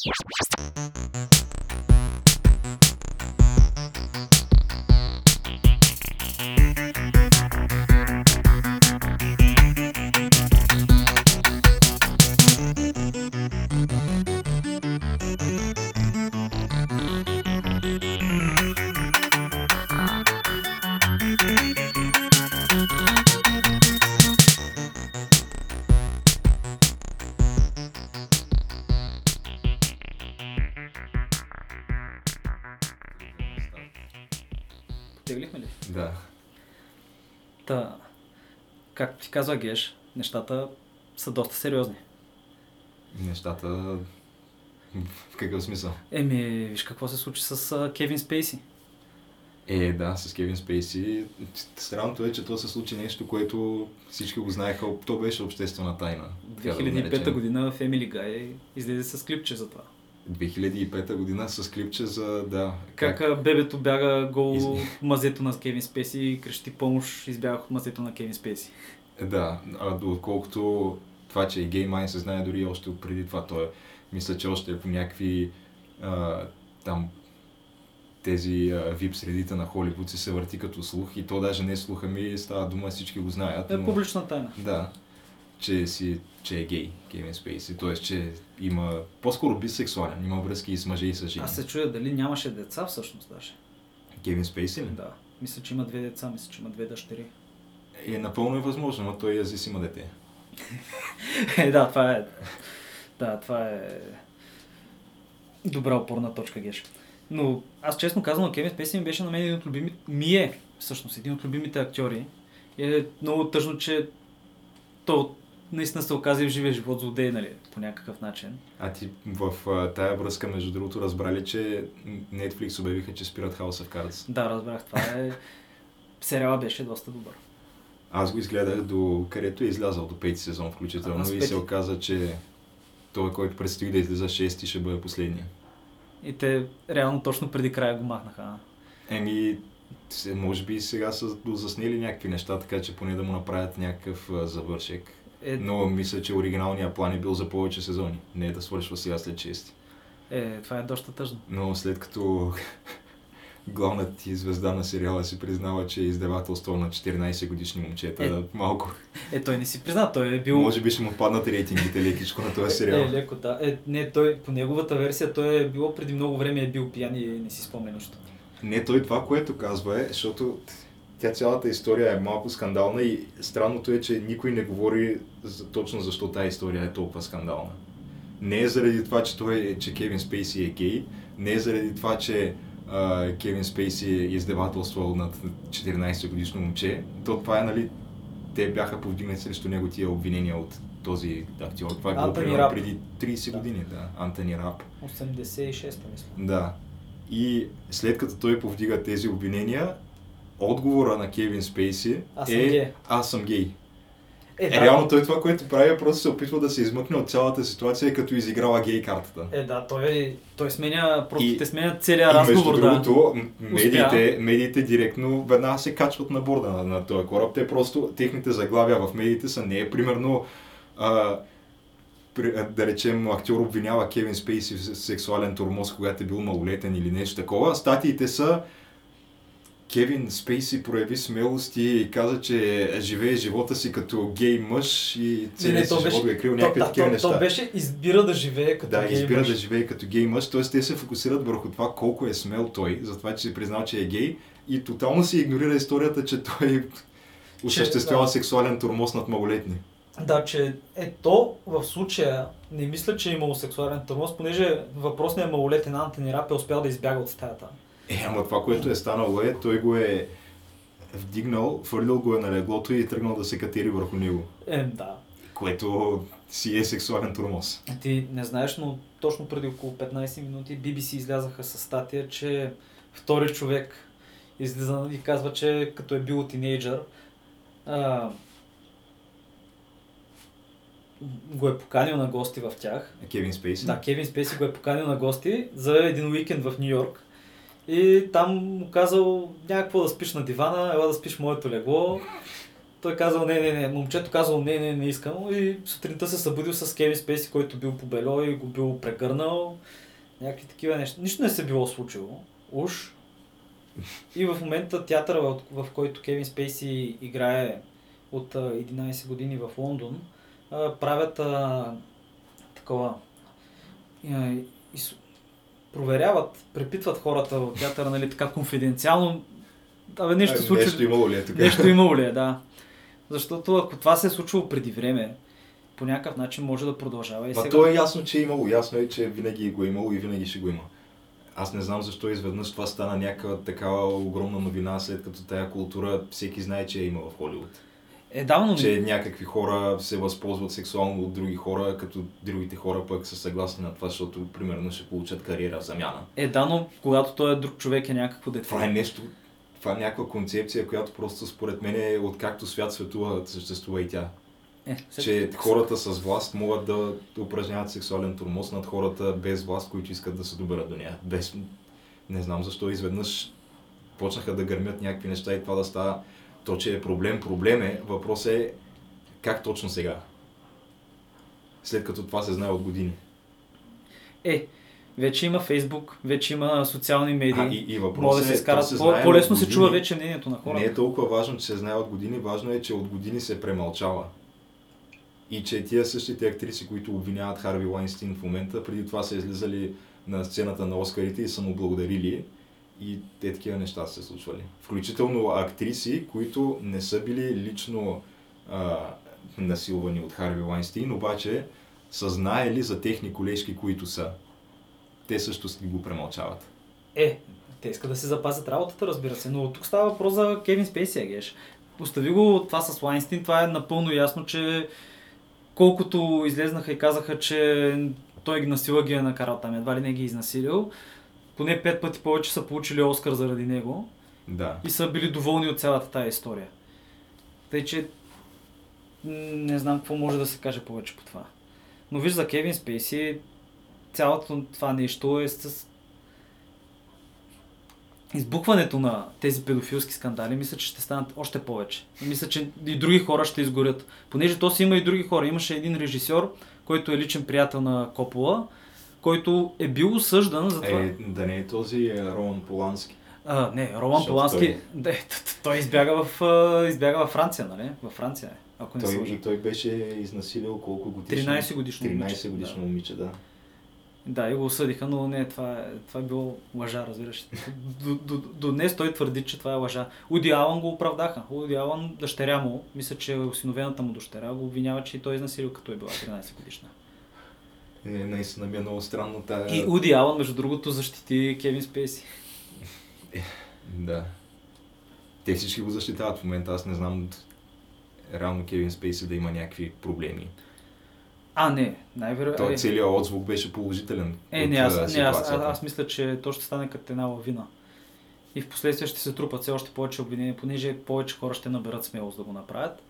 ¡Suscríbete al canal! Ти казва Геш, нещата са доста сериозни. Нещата... В какъв смисъл? Еми, виж какво се случи с Кевин Спейси. Е, да, с Кевин Спейси. Странното е, че то се случи нещо, което всички го знаеха. То беше обществена тайна. така да го 2005 наречем. година в Emily Guy излезе с клипче за това. 2005 година с клипче за... Да, Как, а, бебето бяга гол Из- мазето на Кевин Спейси и крещи помощ, избягах от мазето на Кевин Спейси. Да, а отколкото това, че е гей майн се знае дори още преди това. Той е, мисля, че още е по някакви а, там тези вип средите на Холивуд се върти като слух и то даже не е слуха ми, става дума, всички го знаят. Е но- публична тайна. Да, че, си, че е гей, Кевин Спейси, т.е. че има по-скоро бисексуален, има връзки и с мъже и с жени. Аз се чуя дали нямаше деца всъщност даже. Кевин Спейси ли? Да. Мисля, че има две деца, мисля, че има две дъщери. Е, напълно е възможно, но той е зависимо дете. Е, да, това е. Да, това е. Добра опорна точка, Геш. Но аз честно казвам, Кевин Спейси ми беше на мен един от любимите. Ми е, всъщност, един от любимите актьори. Е много тъжно, че то наистина се оказа и в живия живот злодей, нали, по някакъв начин. А ти в а, тая връзка, между другото, разбрали, че Netflix обявиха, че спират House of Cards. Да, разбрах, това е... Сериала беше доста добър. Аз го изгледах до където е излязъл, до пети сезон включително Аз и се оказа, че той, който предстои да излиза шести, ще бъде последния. И те реално точно преди края го махнаха. а. Еми, може би сега са заснели някакви неща, така че поне да му направят някакъв а, завършек. Е, Но мисля, че оригиналният план е бил за повече сезони. Не е да свършва сега след 6. е, това е доста тъжно. Но след като главната ти звезда на сериала си признава, че е издевателство на 14 годишни момчета, Е. малко. Е, той не си призна, той е бил... Може би ще му паднат рейтингите лекичко на този сериал. Е, леко, да. Е, не, той, по неговата версия, той е било преди много време е бил пиян и не си спомня нищо. Не, той това, което казва е, защото тя цялата история е малко скандална и странното е, че никой не говори за, точно защо тази история е толкова скандална. Не е заради това, че, той, е- че Кевин Спейси е гей, не е заради това, че а, Кевин Спейси е издевателствал над 14 годишно момче. То това е, нали, те бяха повдигнати срещу него тия обвинения от този актьор. Това е било примерно преди 30 Да. години, да. Антони Рап. 86-та, мисля. Да. И след като той повдига тези обвинения, отговора на Кевин Спейси Аз е гей. аз съм гей. Е, Е, реално той това, което прави, е просто се опитва да се измъкне от цялата ситуация, като изиграва гей картата. Е, да, той, той сменя, просто И- те сменят целият и между разговор, да. другото, м- медиите, медиите директно веднага се качват на борда на, на този кораб. Те просто, техните заглавия в медиите са не е примерно а, при, а, да речем, актьор обвинява Кевин Спейси в сексуален тормоз, когато е бил малолетен или нещо такова. Статиите са Кевин Спейси прояви смелост и каза, че живее живота си като гей мъж и целият си то живот е крил някакви да, такива то, неща. То беше избира да живее като Да, гей избира мъж. да живее като гей мъж, т.е. те се фокусират върху това колко е смел той, за това, че си признал, че е гей и тотално си игнорира историята, че той осъществява да. сексуален тормоз над малолетни. Да, че е то в случая не мисля, че е имало сексуален тормоз, понеже въпросният малолетен Антони Рап е успял да избяга от стаята. Е, ама това, което е станало е, той го е вдигнал, фърлил го е на леглото и е тръгнал да се катери върху него, Е, да. което си е сексуален тормоз. Ти не знаеш, но точно преди около 15 минути BBC излязаха с статия, че втори човек излиза и казва, че като е бил тинейджър, а, го е поканил на гости в тях. Кевин Спейси? Да, Кевин Спейси го е поканил на гости за един уикенд в Нью Йорк. И там му казал, някакво да спиш на дивана, ела да спиш моето легло. той казал, не, не, не, момчето казал, не, не, не искам. И сутринта се събудил с Кевин Спейси, който бил побело и го бил прегърнал. Някакви такива неща. Нищо не се било случило. Уж. И в момента театъра, в, в който Кевин Спейси играе от а, 11 години в Лондон, правят а, такова. А, проверяват, препитват хората в театъра, нали, така конфиденциално. Абе, нещо Ами, случи. Нещо имало ли е тук? Нещо имало ли е, да. Защото ако това се е случило преди време, по някакъв начин може да продължава и Ма сега. то е ясно, че е имало. Ясно е, че винаги го е имало и винаги ще го има. Аз не знам защо изведнъж това стана някаква такава огромна новина, след като тая култура всеки знае, че е има в Холивуд. Е, да, но... Че някакви хора се възползват сексуално от други хора, като другите хора пък са съгласни на това, защото примерно ще получат кариера в замяна. Е, да, но когато той е друг човек е някакво дете. Това е нещо, това е някаква концепция, която просто според мен е откакто свят светува, съществува и тя. Е, Че хората с власт могат да упражняват сексуален турмоз над хората без власт, които искат да се доберат до нея. Без... Не знам защо изведнъж почнаха да гърмят някакви неща и това да става. То, че е проблем, проблем е. Въпрос е как точно сега. След като това се знае от години. Е, вече има Фейсбук, вече има социални медии. А, и, и въпросът да се е, то скарат. се По- По-лесно се чува вече мнението на хората. Не е толкова важно, че се знае от години, важно е, че от години се премълчава. И че тия същите актриси, които обвиняват Харви Лайнстин в момента, преди това са излизали на сцената на Оскарите и са му благодарили. И те такива неща са се случвали. Включително актриси, които не са били лично а, насилвани от Харви Лайнстин, обаче са знаели за техни колежки, които са. Те също го премълчават. Е, те искат да си запазят работата, разбира се, но тук става въпрос за Кевин Спейси, Агеш. Остави го това с Лайнстин, това е напълно ясно, че колкото излезнаха и казаха, че той ги насила ги е накарал там, едва ли не ги е изнасилил, поне пет пъти повече са получили Оскар заради него Да. и са били доволни от цялата тая история. Тъй, че не знам какво може да се каже повече по това. Но виж за Кевин Спейси, цялото това нещо е с избухването на тези педофилски скандали, мисля, че ще станат още повече. И мисля, че и други хора ще изгорят. Понеже то си има и други хора. Имаше един режисьор, който е личен приятел на Копола, който е бил осъждан за това. Е, да не е този е, Роман Полански. А, не, Роман Защото Полански, той- да, той избяга в, избяга във Франция, нали? Във Франция ако не Той, и той беше изнасилил колко годишно? 13 годишно 13 момиче, годишно да. момиче, да. Да, и го осъдиха, но не, това е, това е било лъжа, разбираш. До, до, до днес той твърди, че това е лъжа. Уди Алън го оправдаха. Уди Алън, дъщеря му, мисля, че е осиновената му дъщеря, го обвинява, че и той е изнасилил, като е била 13 годишна. Е, наистина ми е много странно тая... И Уди Алън, между другото, защити Кевин Спейси. Да. Те всички го защитават в момента. Аз не знам реално Кевин Спейси да има някакви проблеми. А, не, най-вероятно. Той целият отзвук беше положителен. Е, не, аз, не аз, аз, аз мисля, че то ще стане като една лавина. И в последствие ще се трупат все още повече обвинения, понеже повече хора ще наберат смелост да го направят.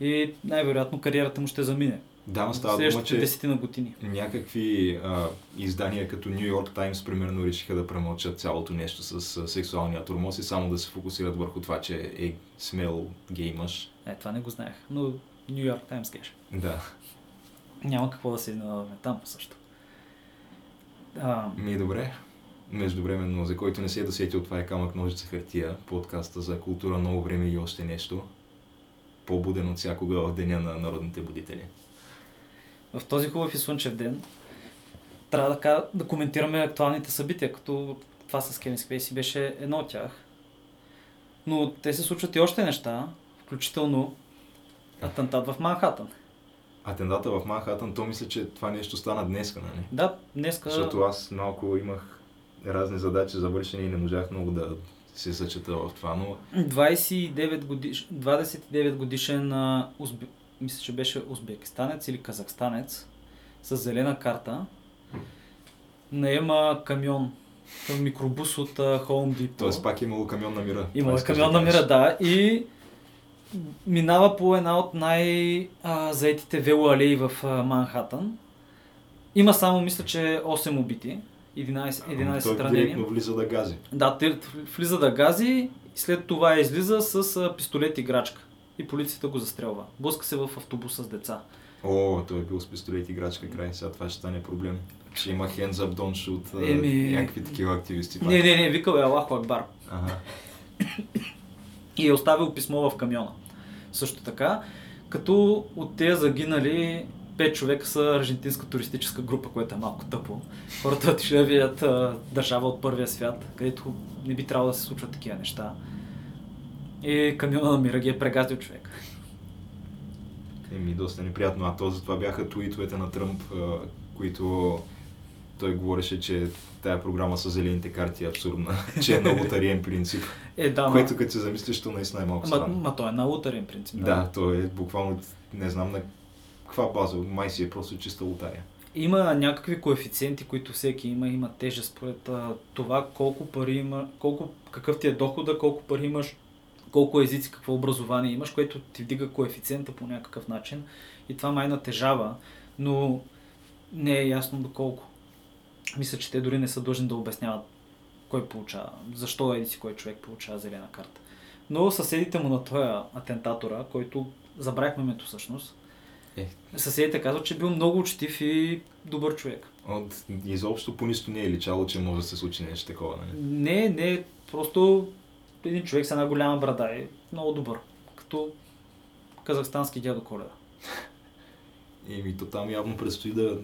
И най-вероятно кариерата му ще замине. Да, но става дума, че десетина години. някакви а, издания като Нью Йорк Таймс, примерно, решиха да премълчат цялото нещо с а, сексуалния турмоз и само да се фокусират върху това, че е смел гей мъж. Е, това не го знаех. Но Нью Йорк Таймс геш. Да. Няма какво да се изненадаме там също. А, Ми е добре. Междувременно, за който не се е досетил, това е камък ножица хартия, подкаста за култура, ново време и още нещо. По-буден от всякога в деня на народните будители. В този хубав и слънчев ден трябва да, да коментираме актуалните събития, като това с Кевин Спейси беше едно от тях. Но те се случват и още неща, включително атентат в Манхатън. Атентата в Манхатън, то мисля, че това нещо стана днеска, нали? Да, днеска... Защото аз малко имах разни задачи за вършене и не можах много да се зачета в това, но 29, годиш... 29 годишен, а. Мисля, че беше узбекистанец или казахстанец, с зелена карта, наема камион, микробус от uh, Home Depot. т.е. пак е имало камион на мира. Има Това е камион да на мира, да. И минава по една от най-заетите велоалеи в а, Манхатън. Има само, мисля, че 8 убити. 11, 11 Той ранени. директно влиза да гази. Да, влиза да гази и след това излиза с а, пистолет играчка. И полицията го застрелва. Блъска се в автобуса с деца. О, той е бил с пистолет играчка край, сега това ще стане проблем. Ще има hands up, don't shoot, Еми- някакви такива активисти. пак. Не, не, не, викал е Аллаху Акбар. Ага. И е оставил писмо в камиона. Също така, като от тези загинали, пет човека са аржентинска туристическа група, което е малко тъпо. Хората отишли да видят а, държава от първия свят, където не би трябвало да се случват такива неща. И камиона намира ги е прегазил човек. Еми, доста неприятно. А то затова бяха твитовете на Тръмп, които той говореше, че тая програма с зелените карти е абсурдна, че е на лотариен принцип. Е, да, ма, което като се замислиш, то наистина е малко ма, странно. ма, той е на лутарен принцип. Да, то е буквално, не знам на каква база, май си е просто чиста лотария. Има някакви коефициенти, които всеки има, има тежест според а, това колко пари има, колко, какъв ти е дохода, колко пари имаш, колко езици, какво образование имаш, което ти вдига коефициента по някакъв начин и това май натежава, но не е ясно доколко. Мисля, че те дори не са длъжни да обясняват кой получава, защо еди си кой човек получава зелена карта. Но съседите му на този атентатора, който забравихме името всъщност, Е. съседите казват, че е бил много учтив и добър човек. От, изобщо по нищо не е личало, че може да се случи нещо такова. Нали? Не, не, просто един човек с една голяма брада е много добър. Като казахстански дядо Коледа. И ми то там явно предстои да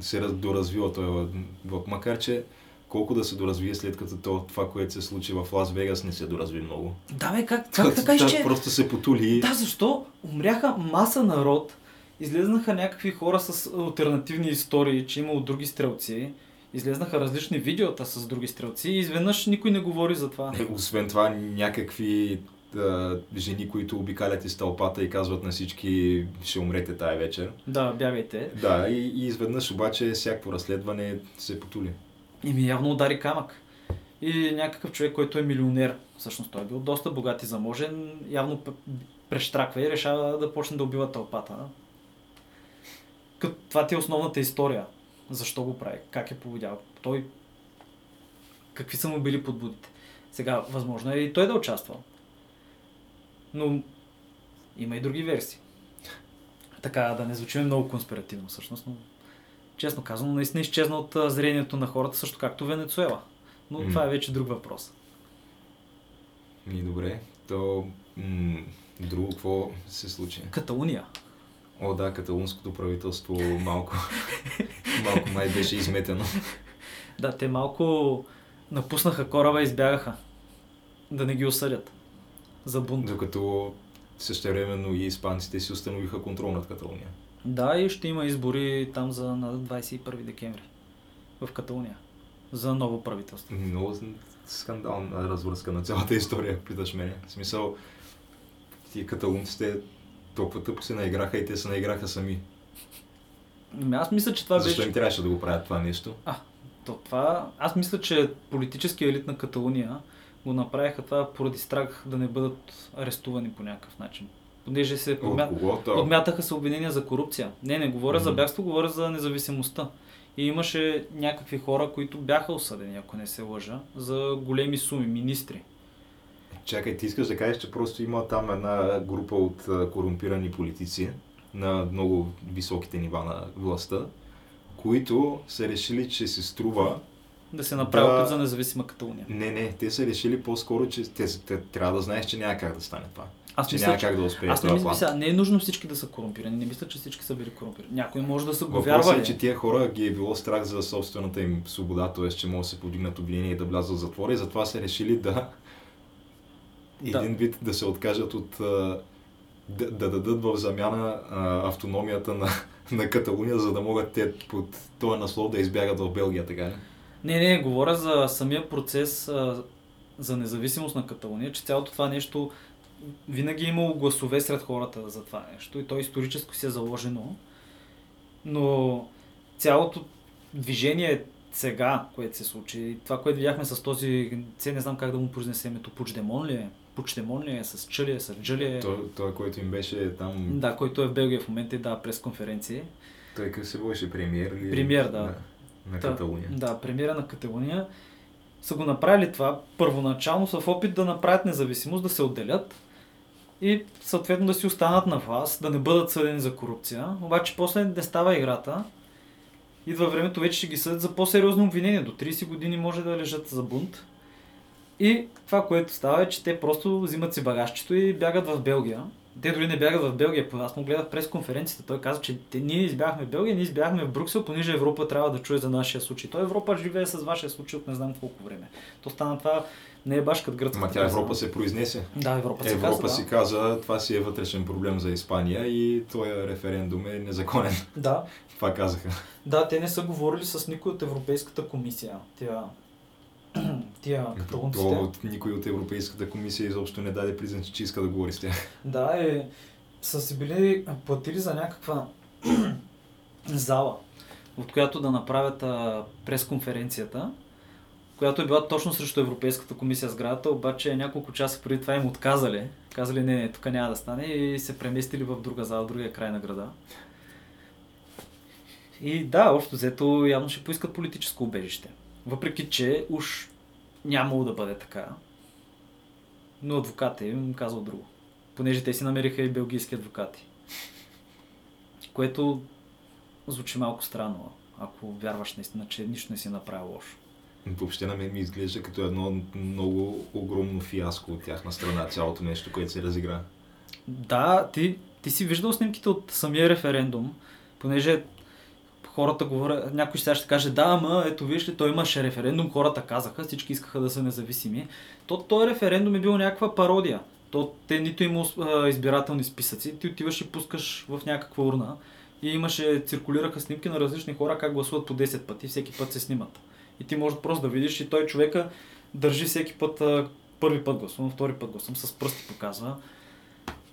се раз- доразвива този влак. Макар, че колко да се доразвие след като то, това, което се случи в Лас Вегас, не се доразви много. Да, бе, как, как така та ще... Просто се потули. Да, защо? Умряха маса народ, излезнаха някакви хора с альтернативни истории, че имало други стрелци, излезнаха различни видеота с други стрелци и изведнъж никой не говори за това. Е, Освен това, някакви да, жени, които обикалят из тълпата и казват на всички ще умрете тая вечер. Да, бягайте. Да, и, и изведнъж обаче всяко разследване се потули. И ми явно удари камък. И някакъв човек, който е милионер, всъщност той е бил доста богат и заможен, явно прещраква и решава да почне да убива тълпата. Като това ти е основната история. Защо го прави? Как е поведял? Той... Какви са му били подбудите? Сега, възможно е и той да участва. Но има и други версии. Така, да не звучим много конспиративно всъщност, но честно казано, наистина изчезна от зрението на хората, също както Венецуела. Но М. това е вече друг въпрос. И добре, то м- друго какво се случи? Каталуния. О, да, каталунското правителство малко, малко май беше изметено. Да, те малко напуснаха кораба и избягаха. Да не ги осъдят. За бунт. Докато същевременно и испанците си установиха контрол над Каталуния. Да, и ще има избори там за на 21 декември. В Каталуния. За ново правителство. Много скандална развръзка на цялата история, питаш мене. В смисъл, тия каталунците толкова тъпо се наиграха и те се наиграха сами. Ами Аз мисля, че това Защо беше... им трябваше да го правят това нещо? А, то това... Аз мисля, че политическия елит на Каталуния го направиха това поради страх да не бъдат арестувани по някакъв начин. Понеже се подмя... подмятаха се обвинения за корупция. Не, не говоря за Мгм. бягство, говоря за независимостта. И имаше някакви хора, които бяха осъдени, ако не се лъжа, за големи суми, министри. Чакай, ти искаш да кажеш, че просто има там една група от корумпирани политици на много високите нива на властта, които са решили, че се струва Да се направи Да. за независима Каталуния. Не, не, те са решили по-скоро, че те, те, трябва да знаеш, че няма как да стане това. Аз че мисля, няма че... как да успее Аз не мисля, сега, не е нужно всички да са корумпирани. Не мисля, че всички са били корумпирани. Някой може да са го Въпросът вярвали. е, че тия хора ги е било страх за собствената им свобода, т.е. че могат да се подигнат обвинения и да влязат в затвора и затова са решили да Да. един вид да се откажат от да, да дадат в замяна а, автономията на, на Каталуния, за да могат те под този наслов да избягат в Белгия, така ли? Не, не, говоря за самия процес а, за независимост на Каталуния, че цялото това нещо винаги е имало гласове сред хората за това нещо и то исторически си е заложено. Но цялото движение сега, което се случи, това, което видяхме с този, не знам как да му произнесе името, Пучдемон ли е? Пучдемон ли е? С Чъли е? С Джали е? Той, той, който им беше там, Да, който е в Белгия в момента и дава пресконференции. той как се беше премиер ли? Премиер, да. На, на Та, Каталуния. Да, премиера на Каталуния са го направили това първоначално в опит да направят независимост, да се отделят и съответно да си останат на власт, да не бъдат съдени за корупция. Обаче после не става играта. Идва времето, вече ще ги съдят за по-сериозно обвинение. До 30 години може да лежат за бунт. И това, което става е, че те просто взимат си багажчето и бягат в Белгия. Те дори не бягат в Белгия, аз му гледах през конференцията. Той каза, че те, ние избягахме в Белгия, ние избягахме в Брюксел, понеже Европа трябва да чуе за нашия случай. Той Европа живее с вашия случай от не знам колко време. То стана това не е баш като гръцката. Ма тя Европа се произнесе. Да, Европа се Европа каза, си да. каза, това си е вътрешен проблем за Испания и този референдум е незаконен. Да, Това казаха. да, те не са говорили с никой от Европейската комисия. Тя, тия каталунците. То, никой от Европейската комисия изобщо не даде признак, че иска да говори с тях. Да, е, са си били платили за някаква зала, от която да направят а, пресконференцията, която е била точно срещу Европейската комисия сградата, обаче няколко часа преди това им отказали. Казали, не, не, тук няма да стане и се преместили в друга зала, в другия край на града. И да, общо взето явно ще поискат политическо убежище. Въпреки, че уж нямало да бъде така. Но адвокатът им казал друго. Понеже те си намериха и белгийски адвокати. Което звучи малко странно, ако вярваш наистина, че нищо не си направил лошо. Въобще на мен ми изглежда като едно много огромно фиаско от тяхна страна, цялото нещо, което се разигра. Да, ти, ти си виждал снимките от самия референдум, понеже хората говорят, някой сега ще каже, да, ама ето виж ли, той имаше референдум, хората казаха, всички искаха да са независими. То, този референдум е бил някаква пародия. То, те нито има избирателни списъци, ти отиваш и пускаш в някаква урна и имаше, циркулираха снимки на различни хора как гласуват по 10 пъти, всеки път се снимат. И ти можеш просто да видиш и той човека държи всеки път, първи път гласувам, втори път гласувам, с пръсти показва.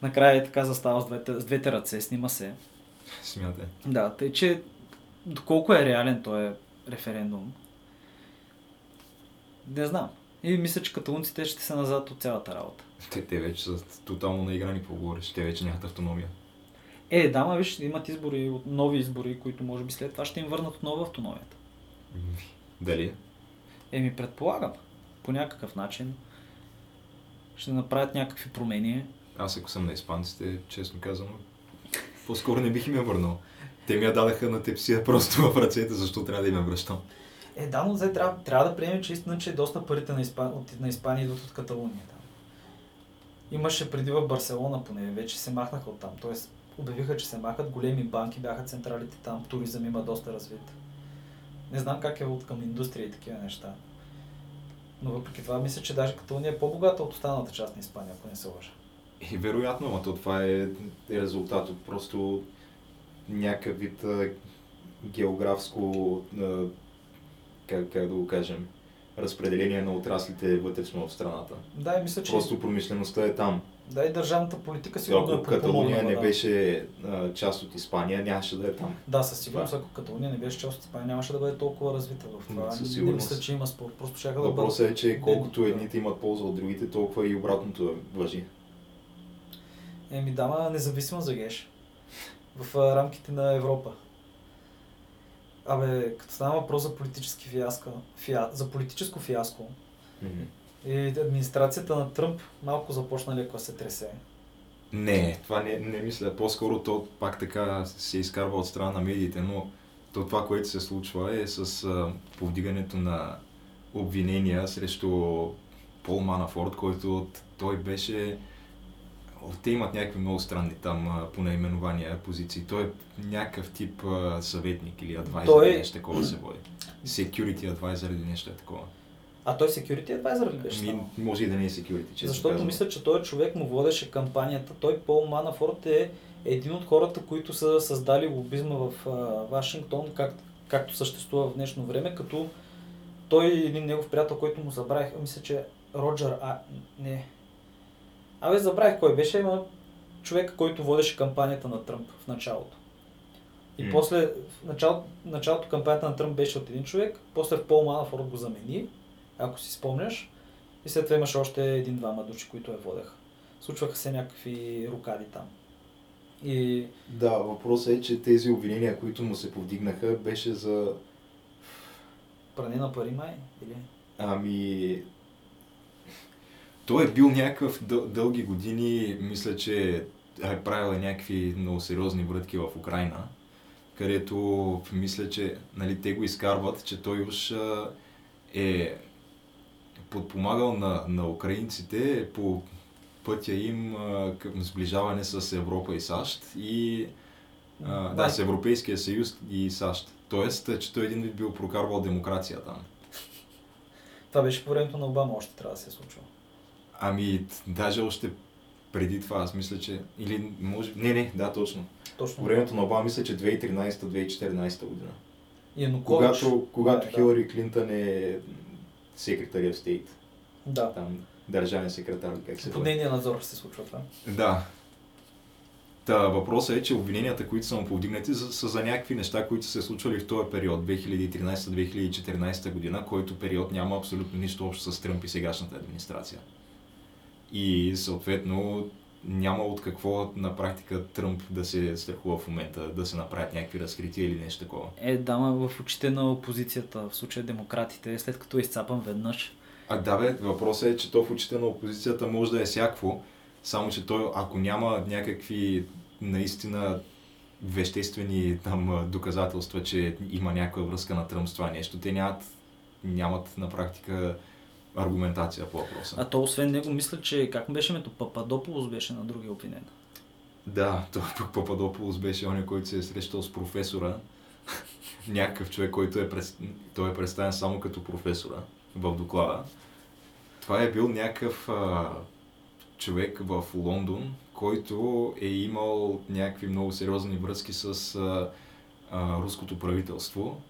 Накрая е така застава с двете, с двете ръце, снима се. Смятай. Да, тъй че доколко е реален този референдум, не знам. И мисля, че каталунците ще се назад от цялата работа. Те, те вече са тотално наиграни, какво говориш. Те вече нямат автономия. Е, да, ма виж, имат избори, нови избори, които може би след това ще им върнат отново автономията. Дали? Еми, предполагам. По някакъв начин ще направят някакви промени. Аз ако съм на испанците, честно казано, по-скоро не бих им я върнал. Те ми я дадаха на тепсия просто в ръцете, защо трябва да им я връщам. Е, да, но взе, трябва, трябва да приемем, че истина, че доста парите на, Испан, от, на Испания идват от Каталуния. Там. Имаше преди в Барселона поне, вече се махнаха от там. Тоест, обявиха, че се махат, големи банки бяха централите там, туризъм има доста развит. Не знам как е от към индустрия и такива неща. Но въпреки това мисля, че даже Каталуния е по-богата от останалата част на Испания, ако не се лъжа. И вероятно, но то това е резултат от просто някакъв вид а, географско, а, как, как да го кажем, разпределение на отраслите вътрешно в страната. Да, и мисля, че Просто промишлеността е там. да, и държавната политика сигурно Ако е Каталуния не да. беше а, част от Испания, нямаше да е там. Да, със сигурност, ако Каталуния не беше част от Испания, нямаше да бъде толкова развита в това. Със Не сигурност. мисля, че има спор. Просто ще да Въпросът е, че колкото Да. едните имат полза от другите, толкова и обратното въжи. Еми да, ма независимо за Геш. В а, рамките на Европа. Абе, като става въпрос за политически фиаско, фиа, за политическо фиаско, и администрацията на Тръмп малко започна леко се тресе. Не, това не, не мисля. По-скоро то пак така се изкарва от страна на медиите, но то това, което се случва е с а, повдигането на обвинения срещу Пол Манафорд, който той беше... Те имат някакви много странни там а, по наименования позиции. Той е някакъв тип съветник или адвайзер, Той- нещо такова се води. Security advisor или нещо е такова. А той security advisor ли беше? Ми, може и да не е security, често Защото казано. мисля, че този човек му водеше кампанията. Той, Пол Манафорт, е един от хората, които са създали лобизма в а, Вашингтон, как, както съществува в днешно време, като той и един негов приятел, който му забравих, мисля, че Роджер, а, не. Абе, забравих кой беше, но човек, който водеше кампанията на Тръмп в началото. И М. после, в началото, началото кампанията на Тръмп беше от един човек, после Пол Манафорт го замени, ако си спомняш. И след това имаше още един-двама души, които я водеха. Случваха се някакви рукади там. И Да, въпросът е, че тези обвинения, които му се повдигнаха, беше за пране на пари май? Или? Ами... той е бил някакъв дъл, дълги години, мисля, че е правил някакви много сериозни врътки в Украина, където мисля, че нали, те го изкарват, че той уж е подпомагал на, на украинците по пътя им към сближаване с Европа и САЩ и а, да, с Европейския съюз и САЩ. Тоест, че той един вид бил прокарвал демокрация там. Това беше по времето на Обама, още трябва да се е случва. Ами, даже още преди това, аз мисля, че... Или може... Не, не, да, точно. Точно. Времето на Обама, мисля, че 2013-2014 година. Янукович. Когато, когато да, Хилари Клинтън е секретария в стейт. Да. Там, държавен секретар, как се По нейния надзор се случва това. Да. Та, въпросът е, че обвиненията, които са му повдигнати, са, са за някакви неща, които се случвали в този период, 2013-2014 година, който период няма абсолютно нищо общо с Тръмп и сегашната администрация. И съответно няма от какво на практика Тръмп да се страхува в момента, да се направят някакви разкрития или нещо такова. Е, дама в очите на опозицията, в случая демократите, след като е изцапан веднъж. А да бе, въпросът е, че то в очите на опозицията може да е всякво, само че той, ако няма някакви наистина веществени там доказателства, че има някаква връзка на Тръмп с това нещо, те нямат, нямат на практика аргументация по въпроса. А то освен него, мисля, че как беше мето Пападополос беше на други обвинен. Да, той пък Пападополос беше он, който се е срещал с професора. Някакъв човек, който е, пред... той е представен само като професора в доклада. Това е бил някакъв а, човек в Лондон, който е имал някакви много сериозни връзки с а, а, руското правителство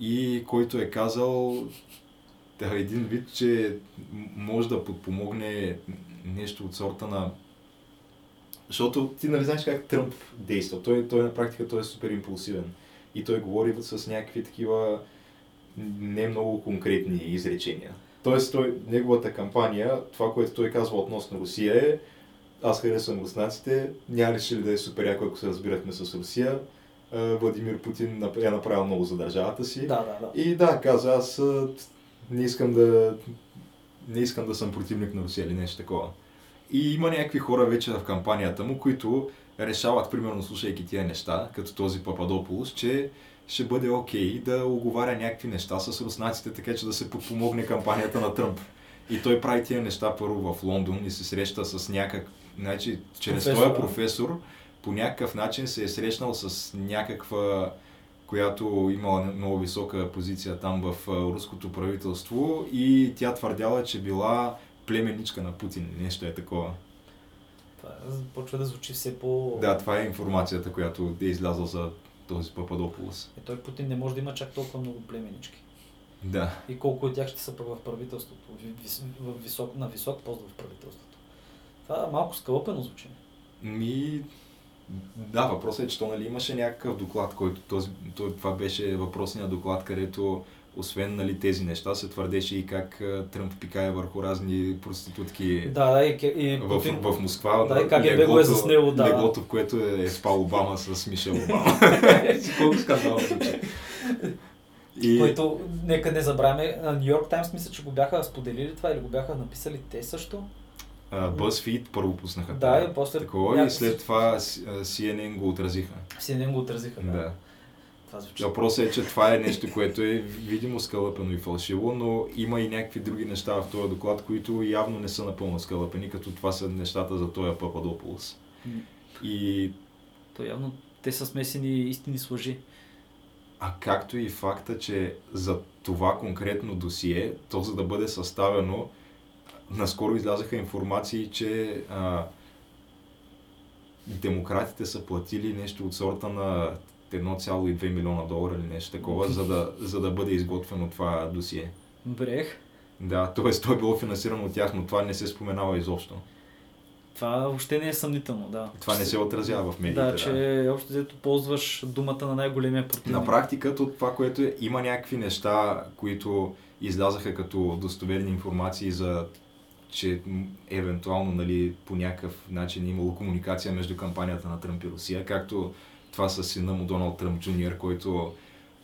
и който е казал един вид, че може да подпомогне нещо от сорта на... Защото ти нали знаеш как Тръмп действа. Той, той на практика той е супер импулсивен. И той говори с някакви такива не много конкретни изречения. Тоест, той, неговата кампания, това, което той казва относно Русия е аз харесвам руснаците, няма ли да е супер яко, ако се разбирахме с Русия. Владимир Путин е направил много за държавата си. Да, да, да. И да, каза, аз не искам да не искам да съм противник на Русия или нещо такова. И има някакви хора вече в кампанията му, които решават, примерно слушайки тия неща, като този Пападополус, че ще бъде окей okay да оговаря някакви неща с руснаците, така че да се подпомогне кампанията на Тръмп. И той прави тия неща първо в Лондон и се среща с някак... Значи, чрез този професор по някакъв начин се е срещнал с някаква която имала много висока позиция там в руското правителство и тя твърдяла, че била племенничка на Путин. Нещо е такова. Това почва да звучи все по... Да, това е информацията, която е излязла за този Пападополос. Е, той Путин не може да има чак толкова много племенички. Да. И колко от тях ще са в правителството, в висок, на висок пост в правителството. Това малко скълъпено звучи. Ми, да, въпросът е, че то нали, имаше някакъв доклад, който този, това беше въпросният доклад, където освен нали, тези неща, се твърдеше и как Тръмп пикае върху разни проститутки да, да, и, и, в, в, в Москва. Да, и как е го е заснело, да. Леглото, в което е спал Обама с Мишел Обама. Колко скандал звучи. И... Който, нека не забравяме, Нью Йорк Таймс мисля, че го бяха споделили това или го бяха написали те също. BuzzFeed първо пуснаха. Да, и после. Такова някакъв... и след това CNN го отразиха. CNN го отразиха, да. да. Въпросът е, че това е нещо, което е видимо скълъпено и фалшиво, но има и някакви други неща в този доклад, които явно не са напълно скълъпени, като това са нещата за този Пападополос. И... То явно те са смесени истини с лъжи. А както и факта, че за това конкретно досие, то за да бъде съставено, наскоро излязаха информации, че а, демократите са платили нещо от сорта на 1,2 милиона долара или нещо такова, за да, за да бъде изготвено това досие. Брех. Да, т.е. то е било финансирано от тях, но това не се споменава изобщо. Това въобще не е съмнително, да. Това не се отразява в медиите. Да, че да. общо взето ползваш думата на най-големия противник. На практика, това, което е, има някакви неща, които излязаха като достоверни информации за че евентуално нали, по някакъв начин е имало комуникация между кампанията на Тръмп и Русия, както това с сина му Доналд Тръмп Джуниор, който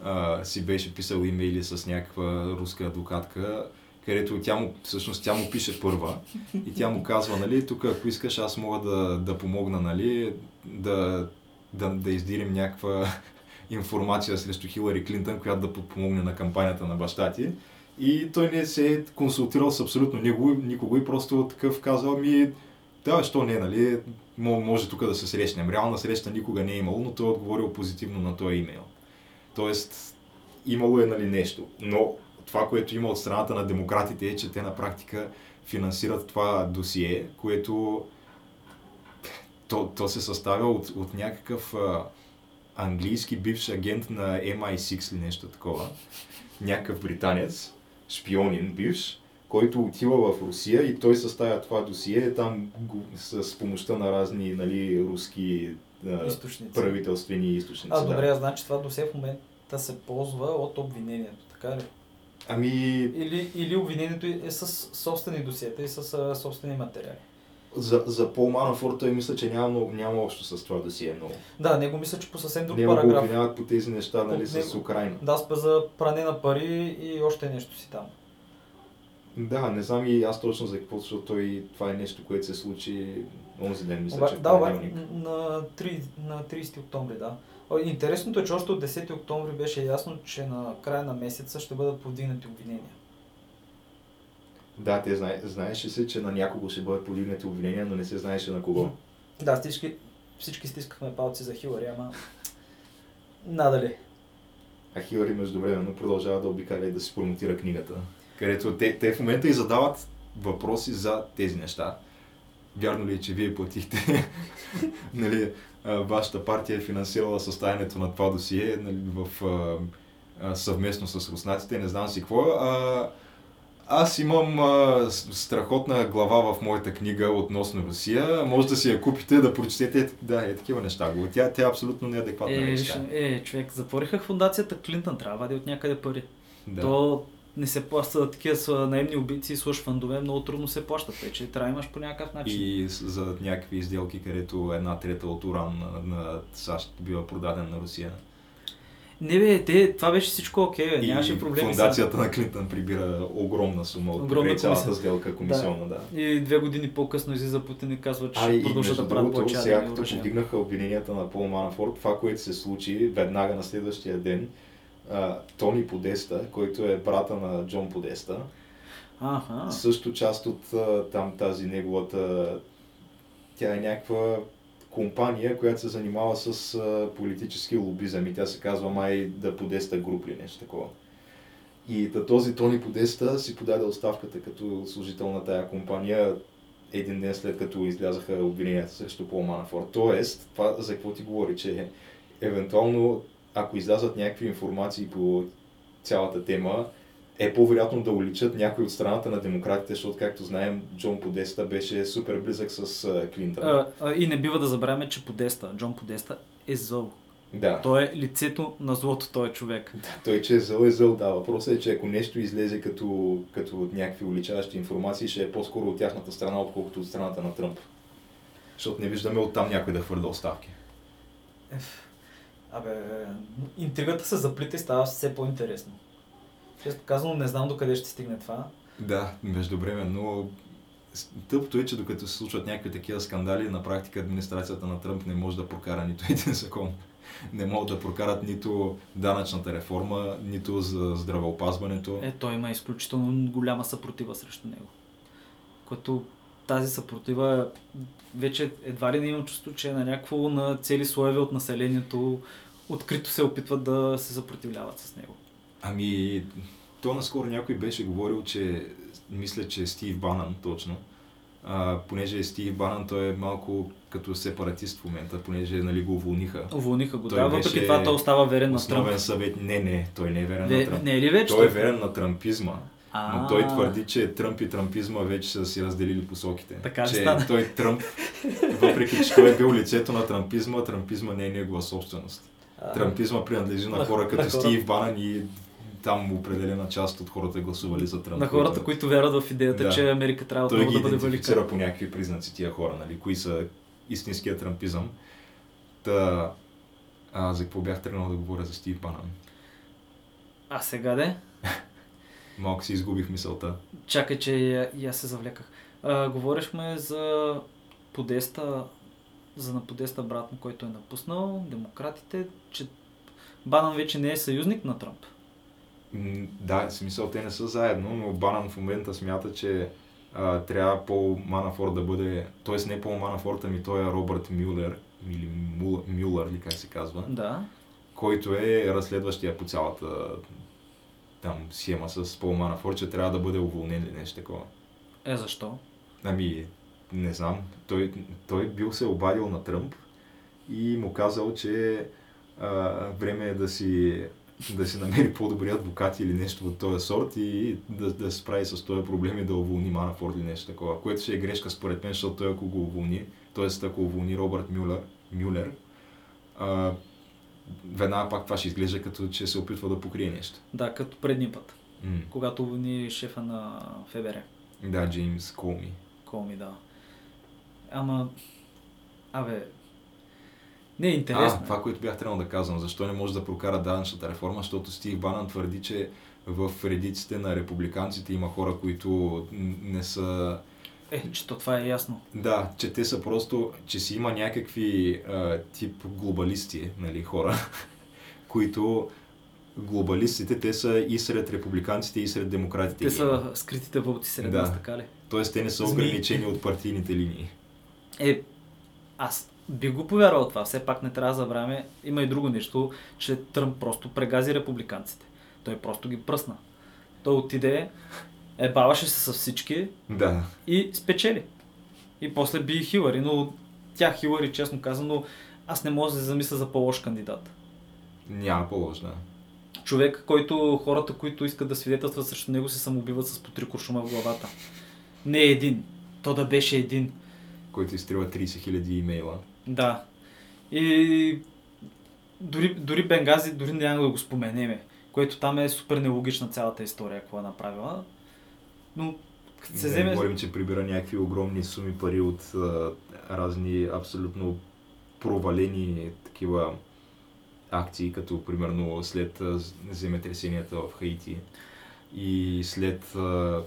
а, си беше писал имейли с някаква руска адвокатка където тя му, всъщност тя му пише първа и тя му казва, нали, тук ако искаш аз мога да, да помогна, нали, да, да, да издирим някаква информация срещу Хилари Клинтън, която да подпомогне на кампанията на баща ти. И той не се е консултирал с абсолютно никого, никого и просто такъв казал ми, да, що не, нали, може тук да се срещнем. Реална среща никога не е имало, но той е отговорил позитивно на този имейл. Тоест, имало е нали, нещо. Но това, което има от страната на демократите е, че те на практика финансират това досие, което то, то се съставя от, от някакъв а, английски бивш агент на MI6 или нещо такова. Някакъв британец, шпионин бивш, който отива в Русия и той съставя това досие там с помощта на разни нали, руски източници. правителствени източници. А, добре, да. значи това досие в момента се ползва от обвинението, така ли? Ами... Или, или обвинението е с собствени досиета и с собствени материали. За, за Пол Манафор той мисля, че няма, няма общо с това досие много. Да, него мисля, че по съвсем друг Няма параграф. го обвиняват по тези неща, нали, с него- Украина. Да, спа за пране на пари и още нещо си там. Да, не знам и аз точно за какво, защото той, това е нещо, което се случи онзи ден, мисля, Оба, че да, понеделник. на, 3, на 30 октомври, да. Интересното е, че още от 10 октомври беше ясно, че на края на месеца ще бъдат повдигнати обвинения. Да, те знае, знаеше се, че на някого ще бъдат повдигнати обвинения, но не се знаеше на кого. Да, всички, всички стискахме палци за Хилари, ама надали. А Хилари междувременно продължава да обикаля и да си промотира книгата. Където те, те в момента и задават въпроси за тези неща. Вярно ли е, че вие платихте, нали, вашата партия е финансирала съставянето на това досие нали, в, а, съвместно с руснаците, не знам си какво. А, аз имам а, страхотна глава в моята книга относно Русия. Може да си я купите, да прочетете. Да, е такива неща. го. Тя, тя е абсолютно неадекватна Е, виж, е, човек, затвориха фундацията Клинтън, трябва да вади от някъде пари. Да. То не се плаща такива са наемни убийци и слуш фандове, много трудно се плащат, тъй че трябва да имаш по някакъв начин. И за някакви изделки, където една трета от уран на, на САЩ бива продаден на Русия. Не бе, те, това беше всичко окей, и нямаше проблеми. фундацията на Клинтън прибира огромна сума от Огромна цялата комисия. сделка комисионна. Да. сега. И две години по-късно излиза Путин и казва, че А ще продължат да правят повече сега като повдигнаха обвиненията на Пол Манафорт, това, което се случи веднага на следващия ден, а, Тони Подеста, който е брата на Джон Подеста, Аха. също част от там тази неговата... Тя е някаква компания, която се занимава с политически лобизъм и тя се казва май да Подеста груп или нещо такова. И този Тони Подеста си подаде оставката като служител на тая компания един ден след като излязаха обвиненията срещу Пол Манафорт. Тоест, това за какво ти говори, че евентуално ако излязат някакви информации по цялата тема, е по-вероятно да уличат някой от страната на демократите, защото, както знаем, Джон Подеста беше супер близък с а, Клинтън. А, а, и не бива да забравяме, че Подеста, Джон Подеста е зъл. Да. Той е лицето на злото, той е човек. Той, че е зъл е зъл, да. Въпросът е, че ако нещо излезе като, като от някакви уличаващи информации, ще е по-скоро от тяхната страна, отколкото от страната на Тръмп. Защото не виждаме оттам някой да хвърля оставки. Абе, интригата се заплита и става все по-интересно. Често казано, не знам докъде ще стигне това. Да, междувременно с- тъпото е, че докато се случват някакви такива скандали, на практика администрацията на Тръмп не може да прокара нито един закон. Не могат да прокарат нито данъчната реформа, нито за здравеопазването. Е, той има изключително голяма съпротива срещу него. Което тази съпротива вече едва ли не имам чувство, че е на някакво на цели слоеве от населението открито се опитват да се съпротивляват с него. Ами, то наскоро някой беше говорил, че мисля, че е Стив Банан точно. А, понеже Стив Банан, той е малко като сепаратист в момента, понеже нали, го уволниха. Уволниха го. Той Да, въпреки беше това той остава верен на Тръмп. съвет. Не, не, той не е верен на Ве, Тръмп. не е ли вече? Той е верен на трампизма. А, Но той твърди, че Тръмп и трампизма вече са си разделили посоките. Така че стана? той Тръмп, въпреки че той е бил лицето на трампизма, трампизма не е негова собственост. Трампизма принадлежи на на- хора на като. Стив Банан и там определена част от хората гласували за Тръмп. на хората, които вярват в идеята, Да. че Америка трябва Той отново ги да бъде велика. по някакви признаци тия хора, нали? Кои са истинския трампизъм. Та, а, за какво бях тръгнал да говоря за Стив Банан? А сега де? Малко си изгубих мисълта. Чакай, че и, и аз се завлеках. А, говорихме за подеста, за на подеста брат му, който е напуснал, демократите, че Банан вече не е съюзник на Тръмп. М, Да, в смисъл те не са заедно, но Банан в момента смята, че а, трябва Пол Манафорт да бъде, т.е. не Пол Манафорт, ами той е Робърт Мюлер, или Мюлър, или как се казва, Да. който е разследващия по цялата там схема с Пол Манафорт, че трябва да бъде уволнен или нещо такова. Е, защо? Ами, не знам. Той, той бил се обадил на Тръмп и му казал, че а, време е да си, да си намери по-добри адвокати или нещо от този сорт и да, да се справи с този проблем и да уволни Манафорд или нещо такова. Което ще е грешка според мен, защото той ако го уволни, т.е. ако уволни Робърт Мюлер, Мюлер а, веднага пак това ще изглежда като че се опитва да покрие нещо. Да, като предния път, М. когато ни шефа на ФБР. Да, Джеймс Колми. Коми, да. Ама, абе, не е интересно. А, това, което бях трябвало да казвам, защо не може да прокара данъчната реформа, защото Стив Банан твърди, че в редиците на републиканците има хора, които не са... Е, че то това е ясно. Да, че те са просто, че си има някакви а, тип глобалисти, нали, хора, които глобалистите, те са и сред републиканците, и сред демократите. Те са скритите вълци сред Да. нас, така ли? Тоест, те не са ограничени от партийните линии. Е, аз би го повярвал това. Все пак не трябва да забравяме. Има и друго нещо, че Тръмп просто прегази републиканците. Той просто ги пръсна. Той отиде, ебаваше се с всички Да, и спечели. И после би и Хилари, но тя Хилари, честно казано, аз не мога да се замисля за по-лош кандидат. няма по-лошна. Човек, който хората, които искат да свидетелстват срещу него, се самоубиват с по три куршума в главата. Не един. То да беше един. Който изтрива 30 000 имейла. Да. И дори, дори Бенгази, дори няма да го споменеме, което там е супер нелогична цялата история, какво е направила. Но като се вземе... говорим, че прибира някакви огромни суми пари от а, разни абсолютно провалени такива акции, като примерно след а, земетресенията в Хаити и след а,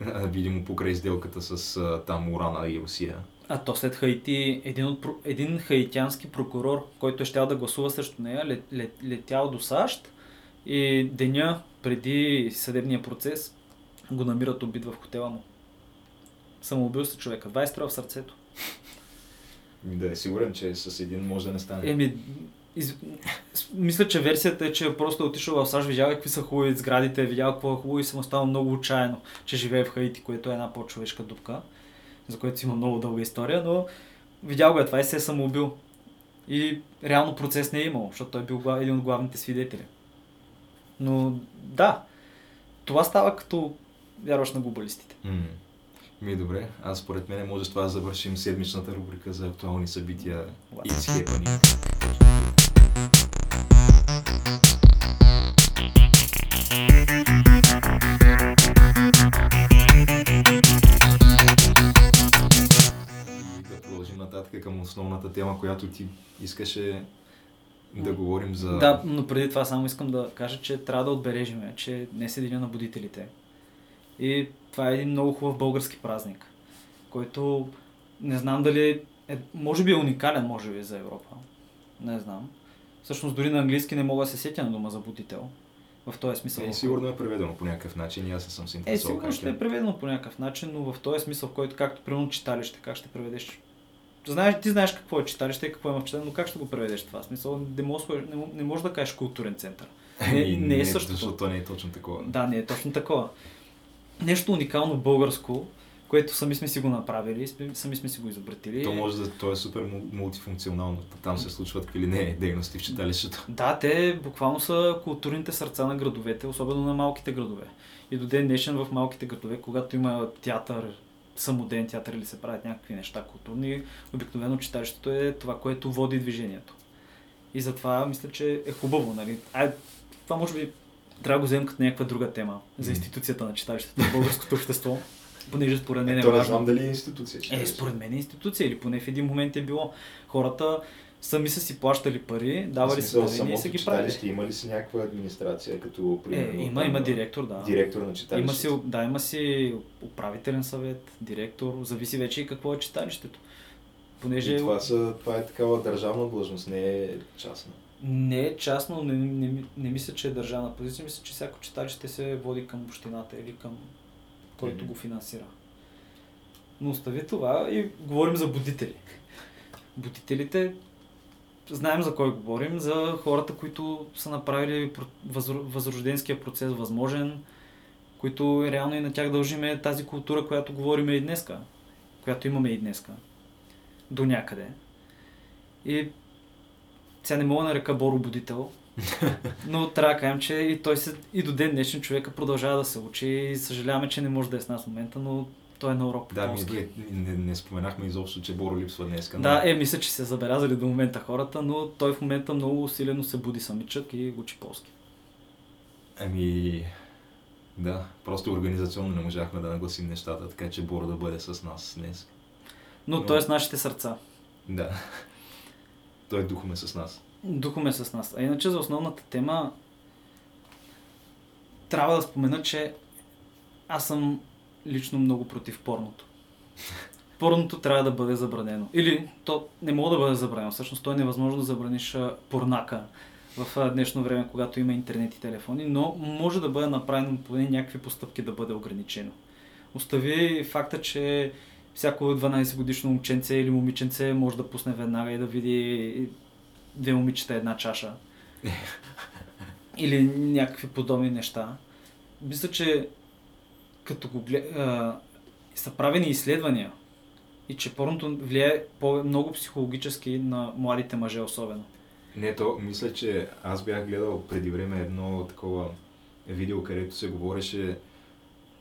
видимо покрай сделката с а, там Урана и Русия. А то след Хаити, един, от, един хаитянски прокурор, който е щял да гласува срещу нея, лет, лет, летял до САЩ и деня преди съдебния процес го намират убит в хотела му. Самоубил се човека, 20 стрела в сърцето. Да е сигурен, че с един може да не стане. Еми, из... мисля, че версията е, че просто е отишъл в САЩ, видял какви са хубави сградите, видял какво е хубаво и се му става много отчаяно, че живее в Хаити, което е една по-човешка дупка, за което си има много дълга история, но видял го е това и се е самоубил. И реално процес не е имал, защото той е бил един от главните свидетели. Но да, това става като вярваш на глобалистите. М. Ми добре, аз според мен може с това да завършим седмичната рубрика за актуални събития What? It's happening. Нататък към основната тема, която ти искаше да говорим за... Да, но преди това само искам да кажа, че трябва да отбележим, че днес е Деня на будителите. И това е един много хубав български празник, който не знам дали е, може би е уникален, може би, за Европа. Не знам. Всъщност дори на английски не мога да се сетя на дума за будител. В този смисъл. Е, сигурно е преведено по някакъв начин и аз не съм се е, интересувал сигурно как ще е преведено по някакъв начин, но в този смисъл, който както примерно читалище, как ще преведеш. Знаеш, ти знаеш какво е читалище и какво има в читалище, но как ще го преведеш това? Смисъл, не можеш, не, не да кажеш културен център. Не, не е същото. Защото то не е точно такова. Да, не е точно такова. Нещо уникално българско, което сами сме си го направили, сами сме си го изобретили. То може да, то е супер мул- мултифункционално. Там се случват какви ли не дейности в читалището. Да, те буквално са културните сърца на градовете, особено на малките градове. И до ден днешен в малките градове, когато има театър, самоден театър или се правят някакви неща културни, обикновено читалището е това, което води движението. И затова мисля, че е хубаво. Нали? А, това може би трябва да го вземем като някаква друга тема за институцията на читалището в българското общество, понеже според мен е то не знам дали е институция. Е, читалище. според мен е институция или поне в един момент е било. Хората сами са си плащали пари, давали са дарения и са ги правили. Читалище, има ли си някаква администрация, като примерно? Е, има, има директор, да. Директор на читалището. Има си, да, има си управителен съвет, директор, зависи вече и какво е читалището. Понеже... И това, са, това е такава държавна длъжност, не е частна. Не е частно, не, не, не, не мисля, че е държавна позиция, мисля, че всяко читалище се води към общината или към който mm-hmm. го финансира. Но остави това и говорим за будители. Будителите, знаем за кой говорим, за хората, които са направили възрожденския процес възможен, които реално и на тях дължиме тази култура, която говориме и днеска, която имаме и днеска. До някъде. И сега не мога да нарека Боро будител, но трябва да кажем, че и той се, и до ден днешен човека продължава да се учи и съжаляваме, че не може да е с нас в момента, но той е на урок. Да, ми, не, не, не, споменахме изобщо, че Боро липсва днес. Да, е, мисля, че се забелязали до момента хората, но той в момента много усилено се буди самичък и учи полски. Ами, да, просто организационно не можахме да нагласим нещата, така че Боро да бъде с нас днес. Но, но... той е с нашите сърца. Да. Той духом е с нас. Духом е с нас. А иначе за основната тема трябва да спомена, че аз съм лично много против порното. Порното трябва да бъде забранено. Или то не мога да бъде забранено. Всъщност то е невъзможно да забраниш порнака в днешно време, когато има интернет и телефони, но може да бъде направено поне някакви постъпки да бъде ограничено. Остави факта, че всяко 12 годишно момченце или момиченце може да пусне веднага и да види две момичета една чаша. или някакви подобни неща. Мисля, че като го гледа, са правени изследвания и че порното влияе по- много психологически на младите мъже особено. Не, то мисля, че аз бях гледал преди време едно такова видео, където се говореше